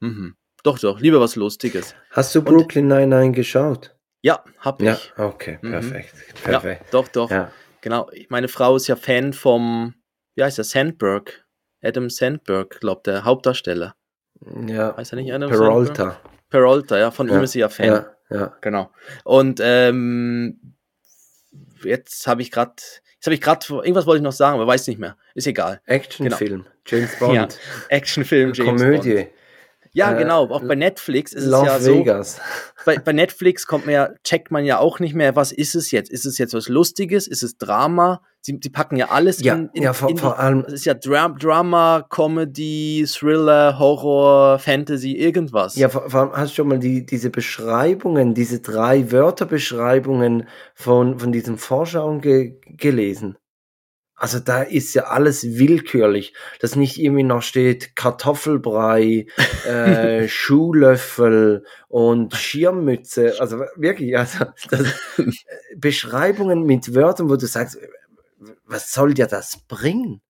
Mhm. Doch, doch, lieber was Lustiges. Hast du Brooklyn 99 geschaut? Ja, hab Ja, ich. okay, Mhm. perfekt. Ja, Perfekt. doch, doch. Ja. Genau, meine Frau ist ja Fan vom, wie heißt er, Sandberg. Adam Sandberg, glaubt der Hauptdarsteller. Ja. Heißt er nicht Sandberg? Peralta. Peralta, ja, von Ja, ihm ist sie ja Fan. Ja, ja. Genau. Und ähm, jetzt habe ich gerade, jetzt habe ich gerade, irgendwas wollte ich noch sagen, aber weiß nicht mehr. Ist egal. Actionfilm. James Genau. Ja, Bond. Actionfilm, James Komödie. Bond. Ja, Äh, genau. Auch bei Netflix ist Las es ja so. Vegas. bei, bei Netflix kommt man ja, checkt man ja auch nicht mehr, was ist es jetzt? Ist es jetzt was Lustiges? Ist es Drama? Sie, sie packen ja alles Ja, in, in, ja, vor, in vor allem, Es ist ja Dra Drama, Comedy, Thriller, Horror, Fantasy, irgendwas. ja, vor, vor allem hast du schon mal die, diese Beschreibungen, diese drei Wörterbeschreibungen von, von diesen Vorschauen ge, gelesen. Also da ist ja alles willkürlich, dass nicht irgendwie noch steht Kartoffelbrei, äh, Schuhlöffel und Schirmmütze. Also wirklich, also das, äh, Beschreibungen mit Wörtern, wo du sagst, was soll dir das bringen?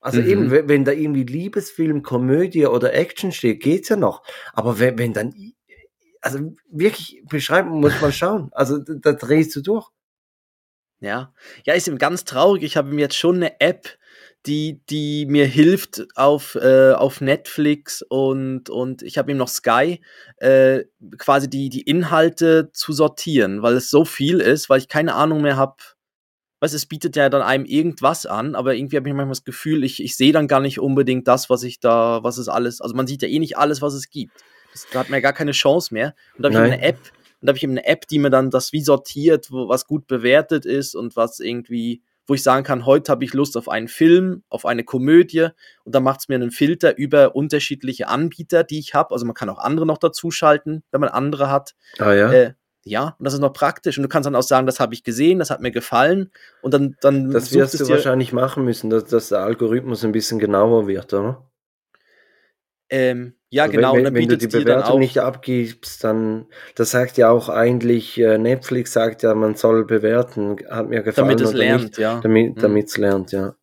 Also Mhm. eben, wenn, da irgendwie Liebesfilm, Komödie oder Action steht, geht's ja noch. Aber wenn, wenn dann, also wirklich beschreiben muss man schauen. Also da drehst du durch. Ja, ja, ist eben ganz traurig. Ich habe mir jetzt schon eine App, die, die mir hilft auf, äh, auf Netflix und, und ich habe eben noch Sky, äh, quasi die, die Inhalte zu sortieren, weil es so viel ist, weil ich keine Ahnung mehr habe. Weißt, es bietet ja dann einem irgendwas an, aber irgendwie habe ich manchmal das Gefühl, ich, ich sehe dann gar nicht unbedingt das, was ich da, was es alles, also man sieht ja eh nicht alles, was es gibt. Das, da hat man ja gar keine Chance mehr. Und da habe ich eine App, und da habe ich eben eine App, die mir dann das wie sortiert, wo was gut bewertet ist und was irgendwie, wo ich sagen kann, heute habe ich Lust auf einen Film, auf eine Komödie und dann macht es mir einen Filter über unterschiedliche Anbieter, die ich habe. Also man kann auch andere noch dazuschalten, wenn man andere hat. Ah ja. Äh, ja, und das ist noch praktisch. Und du kannst dann auch sagen, das habe ich gesehen, das hat mir gefallen. Und dann, dann das wirst du wahrscheinlich machen müssen, dass, dass der Algorithmus ein bisschen genauer wird, oder? Ähm, ja, Also genau. Wenn, und dann wenn, du die dir Bewertung nicht abgibst, dann, das sagt ja auch eigentlich, äh, Netflix sagt ja, man soll bewerten, hat mir gefallen damit es lernt, nicht, ja. damit Mhm. es lernt, ja.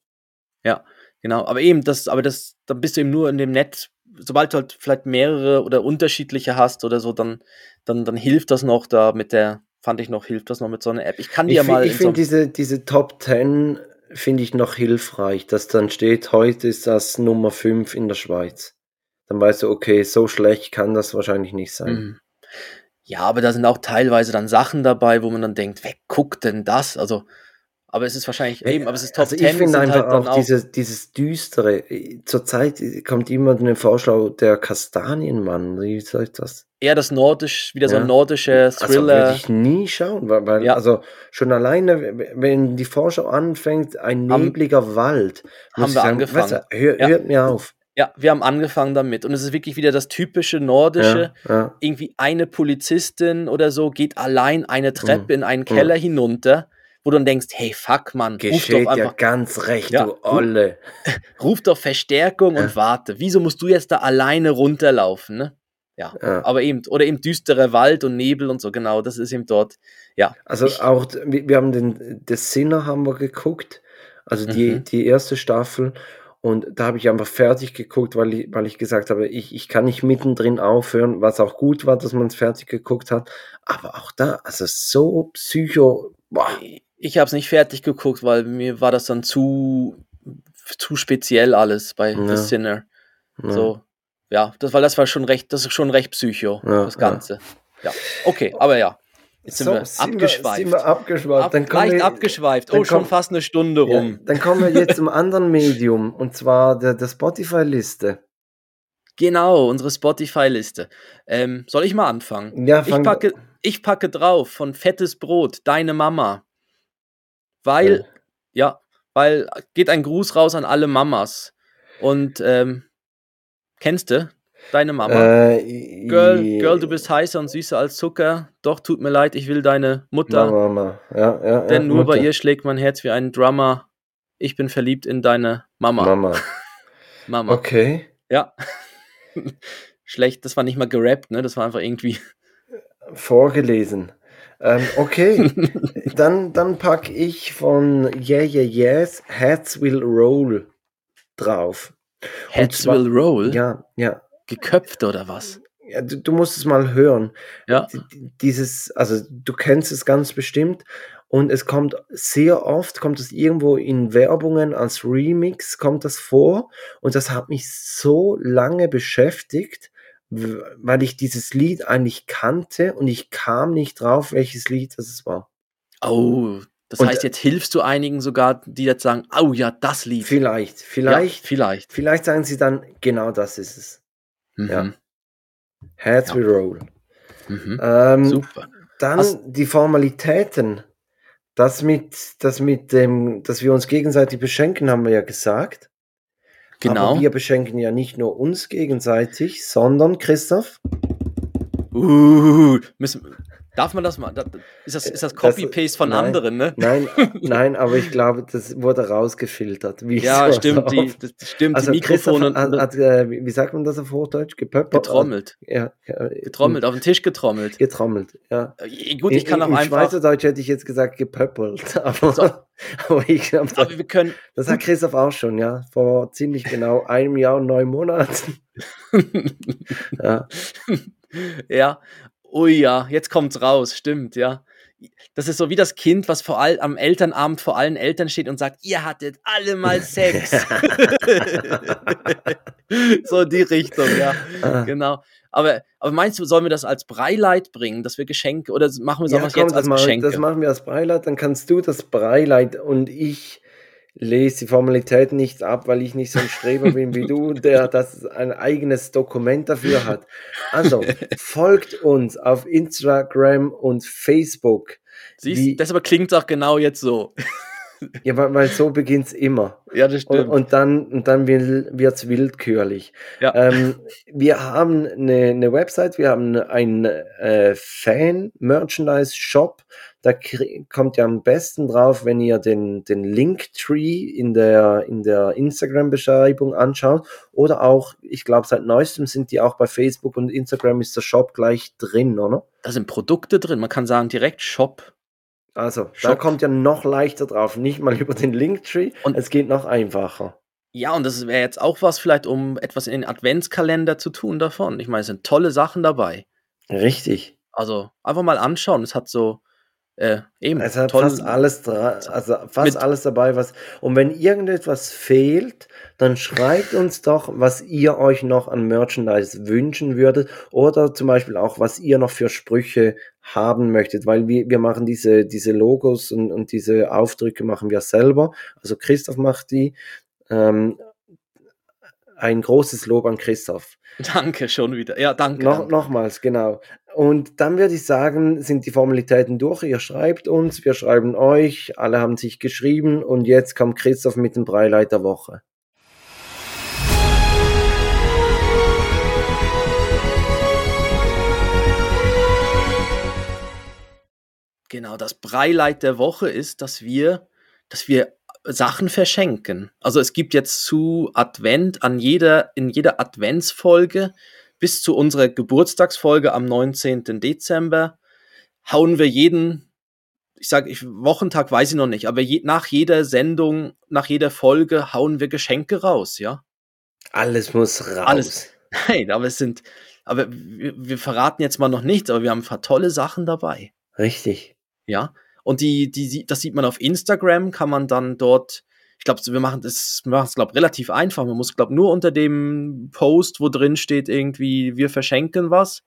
Genau, aber eben, das, aber das, dann bist du eben nur in dem Netz, sobald du halt vielleicht mehrere oder unterschiedliche hast oder so, dann, dann, dann hilft das noch da mit der, fand ich noch, hilft das noch mit so einer App. Ich kann die Ich, ja mal ich in so finde diese, diese Top 10 finde ich noch hilfreich, dass dann steht, heute ist das Nummer 5 in der Schweiz. Dann weißt du, okay, so schlecht kann das wahrscheinlich nicht sein. Mhm. Ja, aber da sind auch teilweise dann Sachen dabei, wo man dann denkt, wer guckt denn das? Also, aber es ist wahrscheinlich eben, aber es ist Top also 10 ich finde einfach halt auch, dieses, dieses Düstere. Zurzeit kommt immer eine Vorschau der Kastanienmann. Wie soll ich das? eher das nordisch, wieder so Ja. ein nordischer Also würde Thriller. ich nie schauen, weil, weil Ja. also schon alleine, wenn die Vorschau anfängt, ein Haben- nebliger Wald, haben muss ich wir sagen, angefangen. weißt du, hör, Ja. hört mir auf. Ja, wir haben angefangen damit und es ist wirklich wieder das typische nordische. Ja, ja. irgendwie eine Polizistin oder so geht allein eine Treppe in Mhm. einen Keller hinunter, wo du dann denkst, hey, fuck, Mann, ruf Geschieht ja ganz recht, Ja. du Olle. ruf doch Verstärkung und warte. Wieso musst du jetzt da alleine runterlaufen, ne? Ja, aber eben, oder eben düsterer Wald und Nebel und so, genau, das ist eben dort. Ja, Also ich- auch, wir, haben den, The Sinner haben wir geguckt, also die, Mhm. die erste Staffel und da habe ich einfach fertig geguckt, weil ich, weil ich gesagt habe, ich, ich kann nicht mittendrin aufhören, was auch gut war, dass man es fertig geguckt hat, aber auch da, also so psycho, boah, ich habe es nicht fertig geguckt, weil mir war das dann zu, zu speziell alles bei Ja. The Sinner. ja. So, ja, das, weil das war schon recht, das ist schon recht psycho, Ja, das. Ganze. Ja, okay, aber ja, jetzt sind So, wir sind abgeschweift. Wir, sind wir abgeschweift. Ab, dann leicht wir, abgeschweift. Oh, schon komm- fast eine Stunde Ja, rum. dann kommen wir jetzt zum anderen Medium und zwar der, der Spotify-Liste. Genau, unsere Spotify-Liste. Ähm, soll ich mal anfangen? Ja, Ich fang, packe, Ich packe drauf von Fettes Brot, deine Mama. Weil, Oh. ja, weil geht ein Gruß raus an alle Mamas. Und ähm, kennst du deine Mama? Äh, Girl, Girl, du bist heißer und süßer als Zucker. Doch, tut mir leid, ich will deine Mutter. Mama, Mama. Ja, ja, Denn ja, nur bei Mutter. ihr schlägt mein Herz wie ein Drummer. Ich bin verliebt in deine Mama. Mama. Mama. Okay. Ja. Schlecht, das war nicht mal gerappt, ne? Das war einfach irgendwie. Vorgelesen. Ähm, okay. dann, dann packe ich von Yeah Yeah Yes Heads Will Roll drauf. Heads zwar- will roll. Ja, ja. Geköpft oder was? ja du, du musst es mal hören. Ja. Dieses, also du kennst es ganz bestimmt und es kommt sehr oft, kommt es irgendwo in Werbungen als Remix, kommt das vor und das hat mich so lange beschäftigt, weil ich dieses Lied eigentlich kannte und ich kam nicht drauf, welches Lied das war. Oh, das Und- heißt, jetzt hilfst du einigen sogar, die jetzt sagen, oh ja, das Lied. Vielleicht, ja, vielleicht, vielleicht. vielleicht sagen sie dann, genau das ist es. Mhm. Ja. Heads Ja. will roll. Mhm. Ähm, Super. Dann Hast- die Formalitäten. Das mit, das mit dem, dass wir uns gegenseitig beschenken, haben wir ja gesagt. Genau. Aber wir beschenken ja nicht nur uns gegenseitig, sondern Christoph. Uh, müssen, darf man das mal? Ist das, ist das Das- Copy-Paste von nein. anderen, ne? Nein, nein, aber ich glaube, das wurde rausgefiltert. Wie Ja, stimmt, die, das stimmt, also die Mikrofone hat, hat äh, wie sagt man das auf Hochdeutsch? Gepöppert? getrommelt. Ja, äh, Getrommelt, auf den Tisch getrommelt. Getrommelt, ja. Äh, Gut, ich In- kann auch in, Im einfach. Schweizerdeutsch hätte ich jetzt gesagt gepöppelt, aber, So. aber ich glaube, Aber wir können. Das hat Christoph auch schon, ja. Vor ziemlich genau einem Jahr und neun Monaten. Ja. ja. Ui ja, jetzt kommt's raus, stimmt, ja. Das ist so wie das Kind, was vor allem am Elternabend vor allen Eltern steht und sagt, ihr hattet alle mal Sex. so in die Richtung, ja. Ah. Genau. Aber, aber meinst du, sollen wir das als Breileid bringen, dass wir Geschenke, oder machen wir Ja, komm, jetzt das, als mach, Geschenke? das machen wir als Breileid. Dann kannst du das Breileid und ich lese die Formalitäten nicht ab, weil ich nicht so ein Streber bin wie du, der das ein eigenes Dokument dafür hat. Also, folgt uns auf Instagram und Facebook. Siehst, wie- das aber klingt doch genau jetzt so. Ja, weil, weil so beginnt's immer. ja, das Und, und dann, und dann wird es willkürlich. Ja. Ähm, wir haben eine, eine Website, wir haben einen äh, Fan-Merchandise-Shop. Da kommt ihr am besten drauf, wenn ihr den, den Linktree in der, in der Instagram-Beschreibung anschaut. Oder auch, ich glaube, seit neuestem sind die auch bei Facebook und Instagram ist der Shop gleich drin, oder? da sind Produkte drin. Man kann sagen, direkt Shop. Also, da Shop. kommt ihr noch leichter drauf. Nicht mal über den Linktree. Und- es geht noch einfacher. Ja, und das wäre jetzt auch was, vielleicht um etwas in den Adventskalender zu tun davon. Ich meine, es sind tolle Sachen dabei. Richtig. Also einfach mal anschauen. Es hat so äh, eben Es hat tolle- fast alles also fast alles dabei, was. Und wenn irgendetwas fehlt, dann schreibt uns doch, was ihr euch noch an Merchandise wünschen würdet oder zum Beispiel auch, was ihr noch für Sprüche haben möchtet, weil wir, wir machen diese, diese Logos und, und diese Aufdrücke machen wir selber. Also Christoph macht die. Ähm, ein großes Lob an Christoph. Danke schon wieder. Ja, danke. Noch, danke. nochmals, genau. Und dann würde ich sagen, sind die Formalitäten durch. Ihr schreibt uns, wir schreiben euch, alle haben sich geschrieben und jetzt kommt Christoph mit dem Breileit der Woche. Genau, das Breileid der Woche ist, dass wir, dass wir Sachen verschenken. Also es gibt jetzt zu Advent an jeder, in jeder Adventsfolge bis zu unserer Geburtstagsfolge am 19. Dezember hauen wir jeden, ich sage, ich, Wochentag weiß ich noch nicht, aber je, nach jeder Sendung, nach jeder Folge hauen wir Geschenke raus, ja. Alles muss raus. Alles. Nein, aber es sind, aber wir, wir verraten jetzt mal noch nichts, aber wir haben ein paar tolle Sachen dabei. Richtig. Ja. Und die, die, das sieht man auf Instagram, kann man dann dort, ich glaube, wir machen das, wir machen es, glaube relativ einfach. Man muss, glaube nur unter dem Post, wo drin steht, irgendwie, wir verschenken was,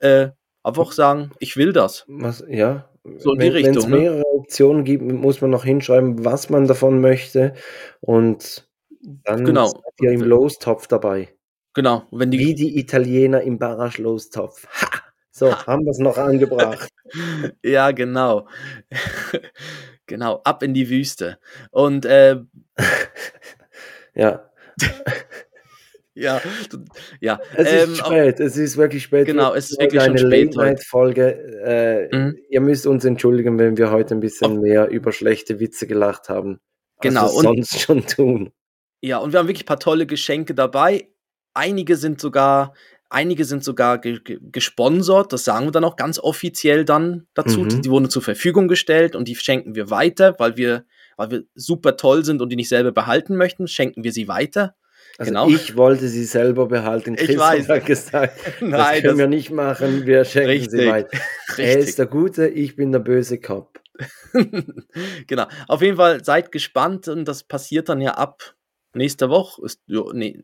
äh, einfach sagen, ich will das. Was, ja. So in die Wenn es Richtung, ne? mehrere Optionen gibt, muss man noch hinschreiben, was man davon möchte und dann Genau. seid ihr im Lostopf dabei. Genau. Wenn die, Wie die Italiener im Barrage-Lostopf. Ha! So, haben wir es noch angebracht. ja, genau. genau, ab in die Wüste. Und äh, ja. ja, ja. Es ähm, ist spät, es ist wirklich spät. Genau, es ist wirklich eine schon spät heute. Late-Night-Folge. Äh, Mhm. Ihr müsst uns entschuldigen, wenn wir heute ein bisschen mehr über schlechte Witze gelacht haben. Genau, Als wir und- sonst schon tun. Ja, und wir haben wirklich ein paar tolle Geschenke dabei. Einige sind sogar, einige sind sogar ge ge gesponsert. Das sagen wir dann auch ganz offiziell dann dazu. Mhm. Die, wurden zur Verfügung gestellt und die schenken wir weiter, weil wir, weil wir super toll sind und die nicht selber behalten möchten, schenken wir sie weiter. Also Genau. ich wollte sie selber behalten. Ich Christoph weiß. hat gesagt, das Nein, können wir nicht machen, wir schenken sie Richtig. weiter. Er ist der Gute, ich bin der böse Cop. genau. Auf jeden Fall seid gespannt und das passiert dann ja ab nächster Woche. Ist, ja, nee,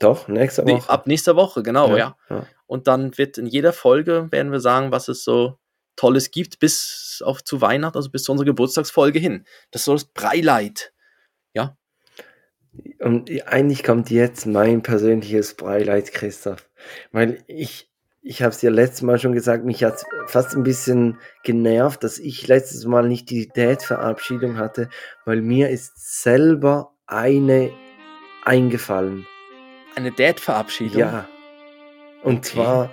Doch, nächste nee, Woche. ab nächster Woche, genau, ja. ja. Und dann wird in jeder Folge, werden wir sagen, was es so Tolles gibt, bis auf zu Weihnachten, also bis zu unserer Geburtstagsfolge hin. Das ist so das Breileid. Und eigentlich kommt jetzt mein persönliches Beileid, Christoph. Weil ich, ich habe es dir letztes Mal schon gesagt, mich hat fast ein bisschen genervt, dass ich letztes Mal nicht die Date-Verabschiedung hatte, weil mir ist selber eine eingefallen. Eine Dad-Verabschiedung. Ja. Und Okay. zwar,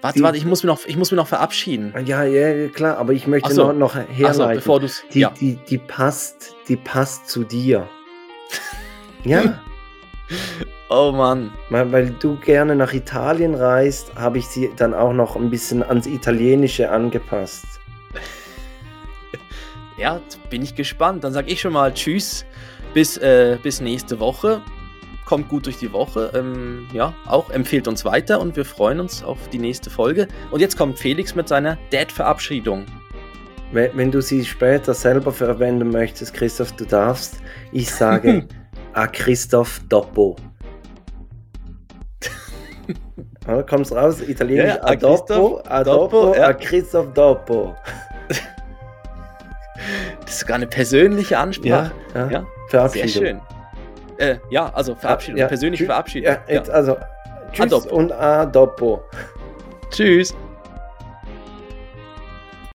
Warte, warte, ich muss, mir noch, ich muss mir noch verabschieden. ja, ja, klar, aber ich möchte so. noch, noch herleiten. bevor du es. die, Ja. die, die passt, die passt zu dir. Ja. Oh Mann. Weil, du gerne nach Italien reist, habe ich sie dann auch noch ein bisschen ans Italienische angepasst. Ja, bin ich gespannt. Dann sage ich schon mal Tschüss. Bis, äh, bis nächste Woche. Kommt gut durch die Woche. Ähm, ja, auch empfehlt uns weiter und wir freuen uns auf die nächste Folge. Und jetzt kommt Felix mit seiner Dad-Verabschiedung. Wenn, du sie später selber verwenden möchtest, Christoph, du darfst. Ich sage a Christoph Doppo. Ja, kommst raus, italienisch Ja, ja, a a Doppo, a a Christoph Doppo. Das ist sogar eine persönliche Ansprache. Ja, ja, Ja, Sehr Verabschiedung. schön. Äh, ja, also Verabschiedung, Ja, persönliche Verabschiedung. Ja, also, tschüss Doppo. und a. Tschüss.